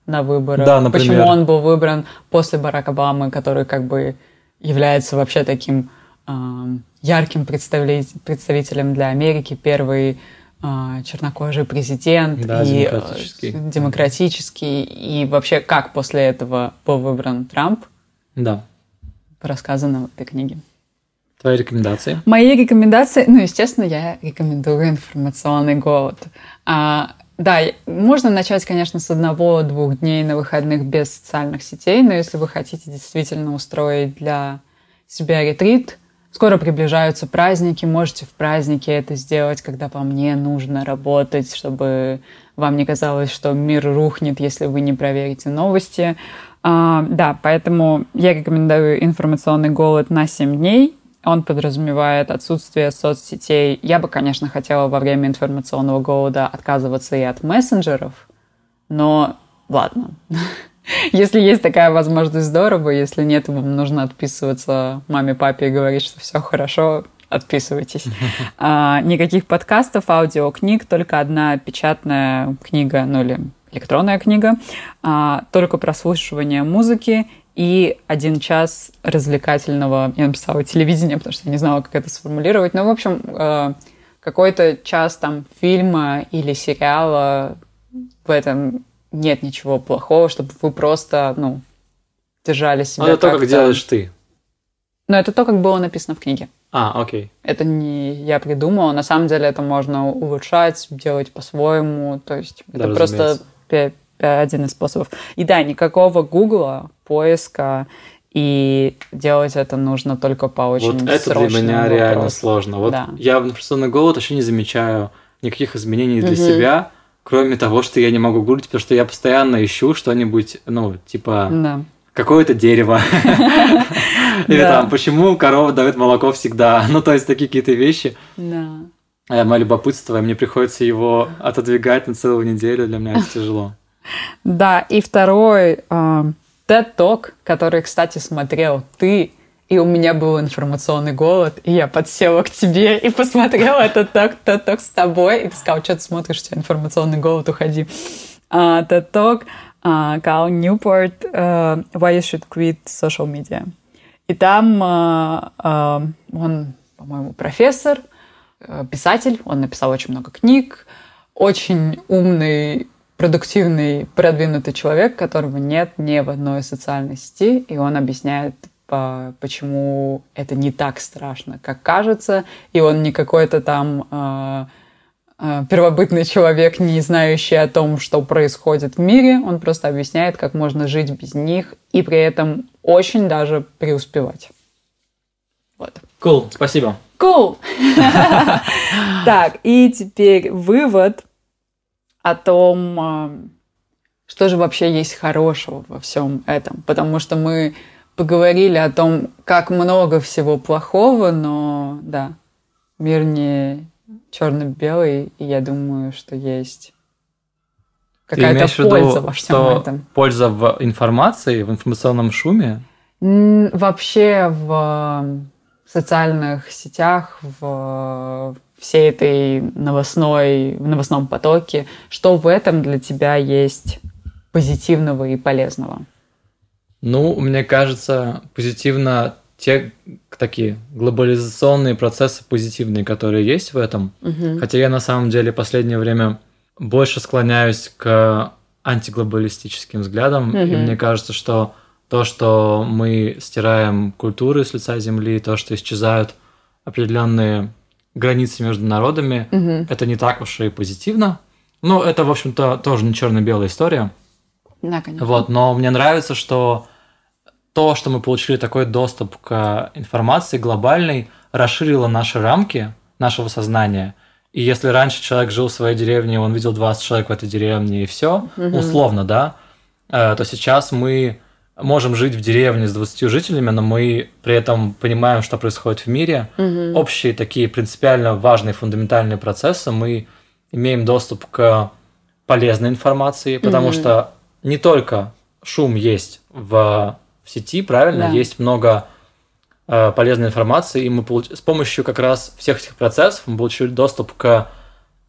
на выборах, Да, например. почему он был выбран после Барака Обамы, который как бы является вообще таким а, ярким представителем для Америки, первый а, чернокожий президент Да, и э, демократический. демократический, и вообще как после этого был выбран Трамп, Да. рассказано в этой книге. Твои рекомендации? Мои рекомендации, ну, естественно, я рекомендую информационный голод. А, да, можно начать, конечно, с одного-двух дней на выходных без социальных сетей, но если вы хотите действительно устроить для себя ретрит, скоро приближаются праздники, можете в празднике это сделать, когда по мне нужно работать, чтобы вам не казалось, что мир рухнет, если вы не проверите новости. А, да, поэтому я рекомендую информационный голод на 7 дней. Он подразумевает отсутствие соцсетей. Я бы, конечно, хотела во время информационного голода отказываться и от мессенджеров, но ладно. Если есть такая возможность, здорово. Если нет, вам нужно отписываться маме, папе и говорить, что все хорошо, отписывайтесь. А, никаких подкастов, аудиокниг, только одна печатная книга, ну или электронная книга, а, только прослушивание музыки и один час развлекательного, я написала телевидения, потому что я не знала, как это сформулировать. Ну, в общем, э, какой-то час там фильма или сериала в этом нет ничего плохого, чтобы вы просто, ну, держали себя. Это то, как делаешь ты. Но это то, как было написано в книге. А, окей. Это не я придумала. На самом деле это можно улучшать, делать по-своему. То есть да, это просто один из способов. И да, никакого гугла, поиска, и делать это нужно только по очень Вот это для меня вопросам. реально сложно. Вот да. я в информационный голод вообще не замечаю никаких изменений для угу. себя, кроме того, что я не могу гуглить, потому что я постоянно ищу что-нибудь, ну, типа... Да какое-то дерево. Или там, почему корова дает молоко всегда. Ну, то есть, такие какие-то вещи. Да. А мое любопытство, мне приходится его отодвигать на целую неделю, для меня это тяжело. Да, и второй а, TED Talk, который, кстати, смотрел ты, и у меня был информационный голод, и я подсела к тебе и посмотрела этот TED Talk с тобой, и ты сказал, что ты смотришь, у тебя информационный голод, уходи. Uh, Cal Newport uh, Why You Should Quit Social Media. И там uh, uh, он, по-моему, профессор, писатель, он написал очень много книг, очень умный, продуктивный, продвинутый человек, которого нет ни в одной социальной сети, и он объясняет почему это не так страшно, как кажется, и он не какой-то там э, Э, первобытный человек, не знающий о том, что происходит в мире. Он просто объясняет, как можно жить без них и при этом очень даже преуспевать. Вот. Cool, спасибо. Cool. Так, и теперь вывод о том, э, что же вообще есть хорошего во всем этом. Потому что мы поговорили о том, как много всего плохого, но да, мир не, черно-белый, и я думаю, что есть какая-то польза во всем что этом. Польза в информации, в информационном шуме? Вообще в социальных сетях, в всей этой новостной, в новостном потоке, что в этом для тебя есть позитивного и полезного? Ну, мне кажется, позитивно те такие глобализационные процессы позитивные, которые есть в этом. Угу. Хотя я на самом деле в последнее время больше склоняюсь к антиглобалистическим взглядам, угу. и мне кажется, что то, что мы стираем культуры с лица земли, то, что исчезают определенные границы между народами, угу. это не так уж и позитивно. Ну, это, в общем-то, тоже не черно-белая история. Да, конечно. Вот, но мне нравится, что то, что мы получили такой доступ к информации глобальной, расширило наши рамки нашего сознания. И если раньше человек жил в своей деревне, он видел 20 человек в этой деревне и все, угу. условно, да, э, то сейчас мы можем жить в деревне с 20 жителями, но мы при этом понимаем, что происходит в мире. Угу. Общие такие принципиально важные фундаментальные процессы, мы имеем доступ к полезной информации, потому угу. что не только шум есть в в сети, правильно? Да. Есть много э, полезной информации, и мы получ... с помощью как раз всех этих процессов мы получили доступ к,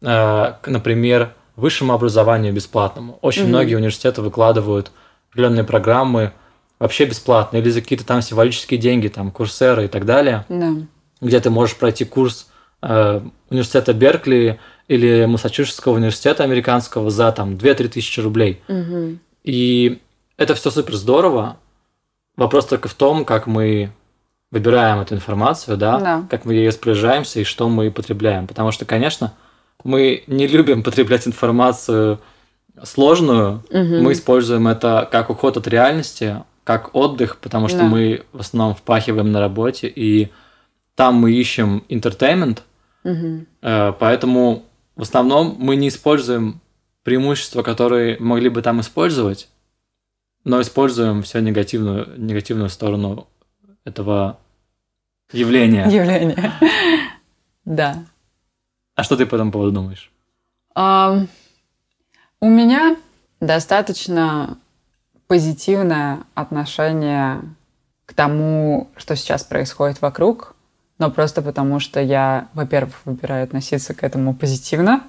э, к например, высшему образованию бесплатному. Очень угу. многие университеты выкладывают определенные программы вообще бесплатно, или за какие-то там символические деньги, там, курсеры и так далее, да. где ты можешь пройти курс э, университета Беркли или Массачусетского университета американского за там 2-3 тысячи рублей. Угу. И это все супер здорово, Вопрос только в том, как мы выбираем эту информацию, да, да. как мы ее распоряжаемся и что мы потребляем. Потому что, конечно, мы не любим потреблять информацию сложную. Мгм. Мы используем это как уход от реальности, как отдых, потому что Да. мы в основном впахиваем на работе, и там мы ищем entertainment, э, поэтому в основном мы не используем преимущества, которые могли бы там использовать, но используем все негативную, негативную сторону этого явления. Явление. Да. А что ты по этому поводу думаешь? У меня достаточно позитивное отношение к тому, что сейчас происходит вокруг, но просто потому, что я, во-первых, выбираю относиться к этому позитивно,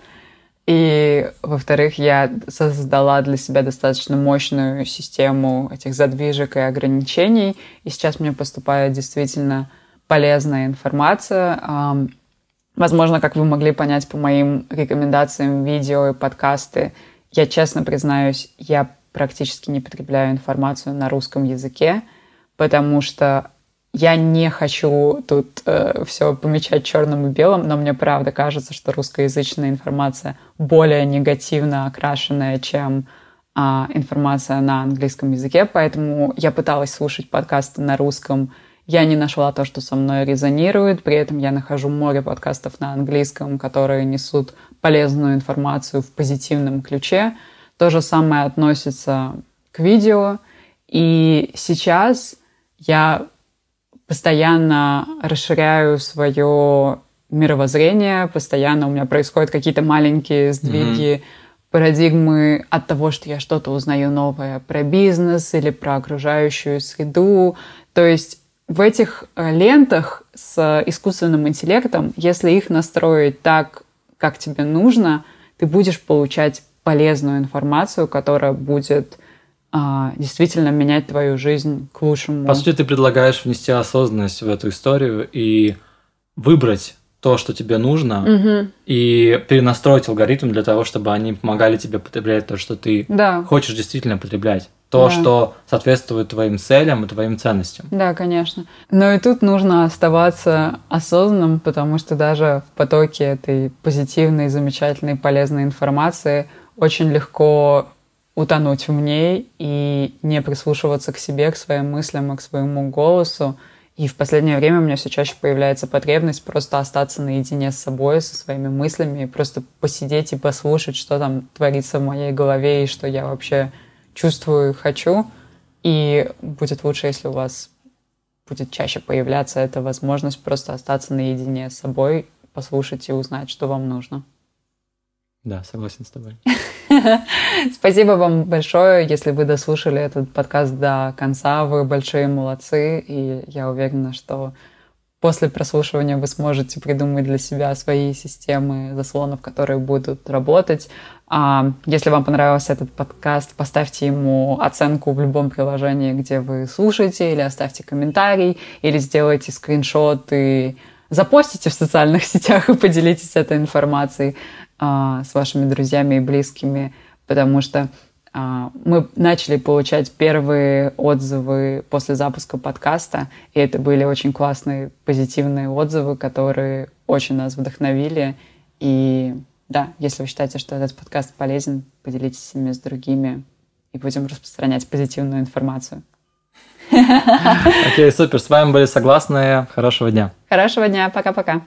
и, во-вторых, я создала для себя достаточно мощную систему этих задвижек и ограничений, и сейчас мне поступает действительно полезная информация. Возможно, как вы могли понять по моим рекомендациям, видео и подкасты, я честно признаюсь, я практически не потребляю информацию на русском языке, потому что я не хочу тут все помечать черным и белым, но мне правда кажется, что русскоязычная информация более негативно окрашенная, чем а, информация на английском языке, поэтому я пыталась слушать подкасты на русском, я не нашла то, что со мной резонирует, при этом я нахожу море подкастов на английском, которые несут полезную информацию в позитивном ключе. То же самое относится к видео. И сейчас я постоянно расширяю свое мировоззрение, постоянно у меня происходят какие-то маленькие сдвиги, парадигмы от того, что я что-то узнаю новое про бизнес или про окружающую среду. То есть в этих э, лентах с искусственным интеллектом, если их настроить так, как тебе нужно, ты будешь получать полезную информацию, которая будет а, действительно менять твою жизнь к лучшему. По сути, ты предлагаешь внести осознанность в эту историю и выбрать то, что тебе нужно, Мгм. и перенастроить алгоритм для того, чтобы они помогали тебе потреблять то, что ты Да, хочешь действительно потреблять. То, Да. что соответствует твоим целям и твоим ценностям. да, конечно. Но и тут нужно оставаться осознанным, потому что даже в потоке этой позитивной, замечательной, полезной информации очень легко утонуть в ней и не прислушиваться к себе, к своим мыслям и к своему голосу. И в последнее время у меня все чаще появляется потребность просто остаться наедине с собой, со своими мыслями, и просто посидеть и послушать, что там творится в моей голове и что я вообще чувствую хочу. И будет лучше, если у вас будет чаще появляться эта возможность просто остаться наедине с собой, послушать и узнать, что вам нужно. Да, согласен с тобой. Спасибо вам большое, если вы дослушали этот подкаст до конца. Вы большие молодцы, и я уверена, что после прослушивания вы сможете придумать для себя свои системы заслонов, которые будут работать. А если вам понравился этот подкаст, поставьте ему оценку в любом приложении, где вы слушаете, или оставьте комментарий, или сделайте скриншот и запостите в социальных сетях и поделитесь этой информацией а, с вашими друзьями и близкими, потому что а, мы начали получать первые отзывы после запуска подкаста, и это были очень классные, позитивные отзывы, которые очень нас вдохновили. И да, если вы считаете, что этот подкаст полезен, поделитесь ими с другими, и будем распространять позитивную информацию. Окей, супер. С вами были согласны. Хорошего дня. Хорошего дня, пока-пока.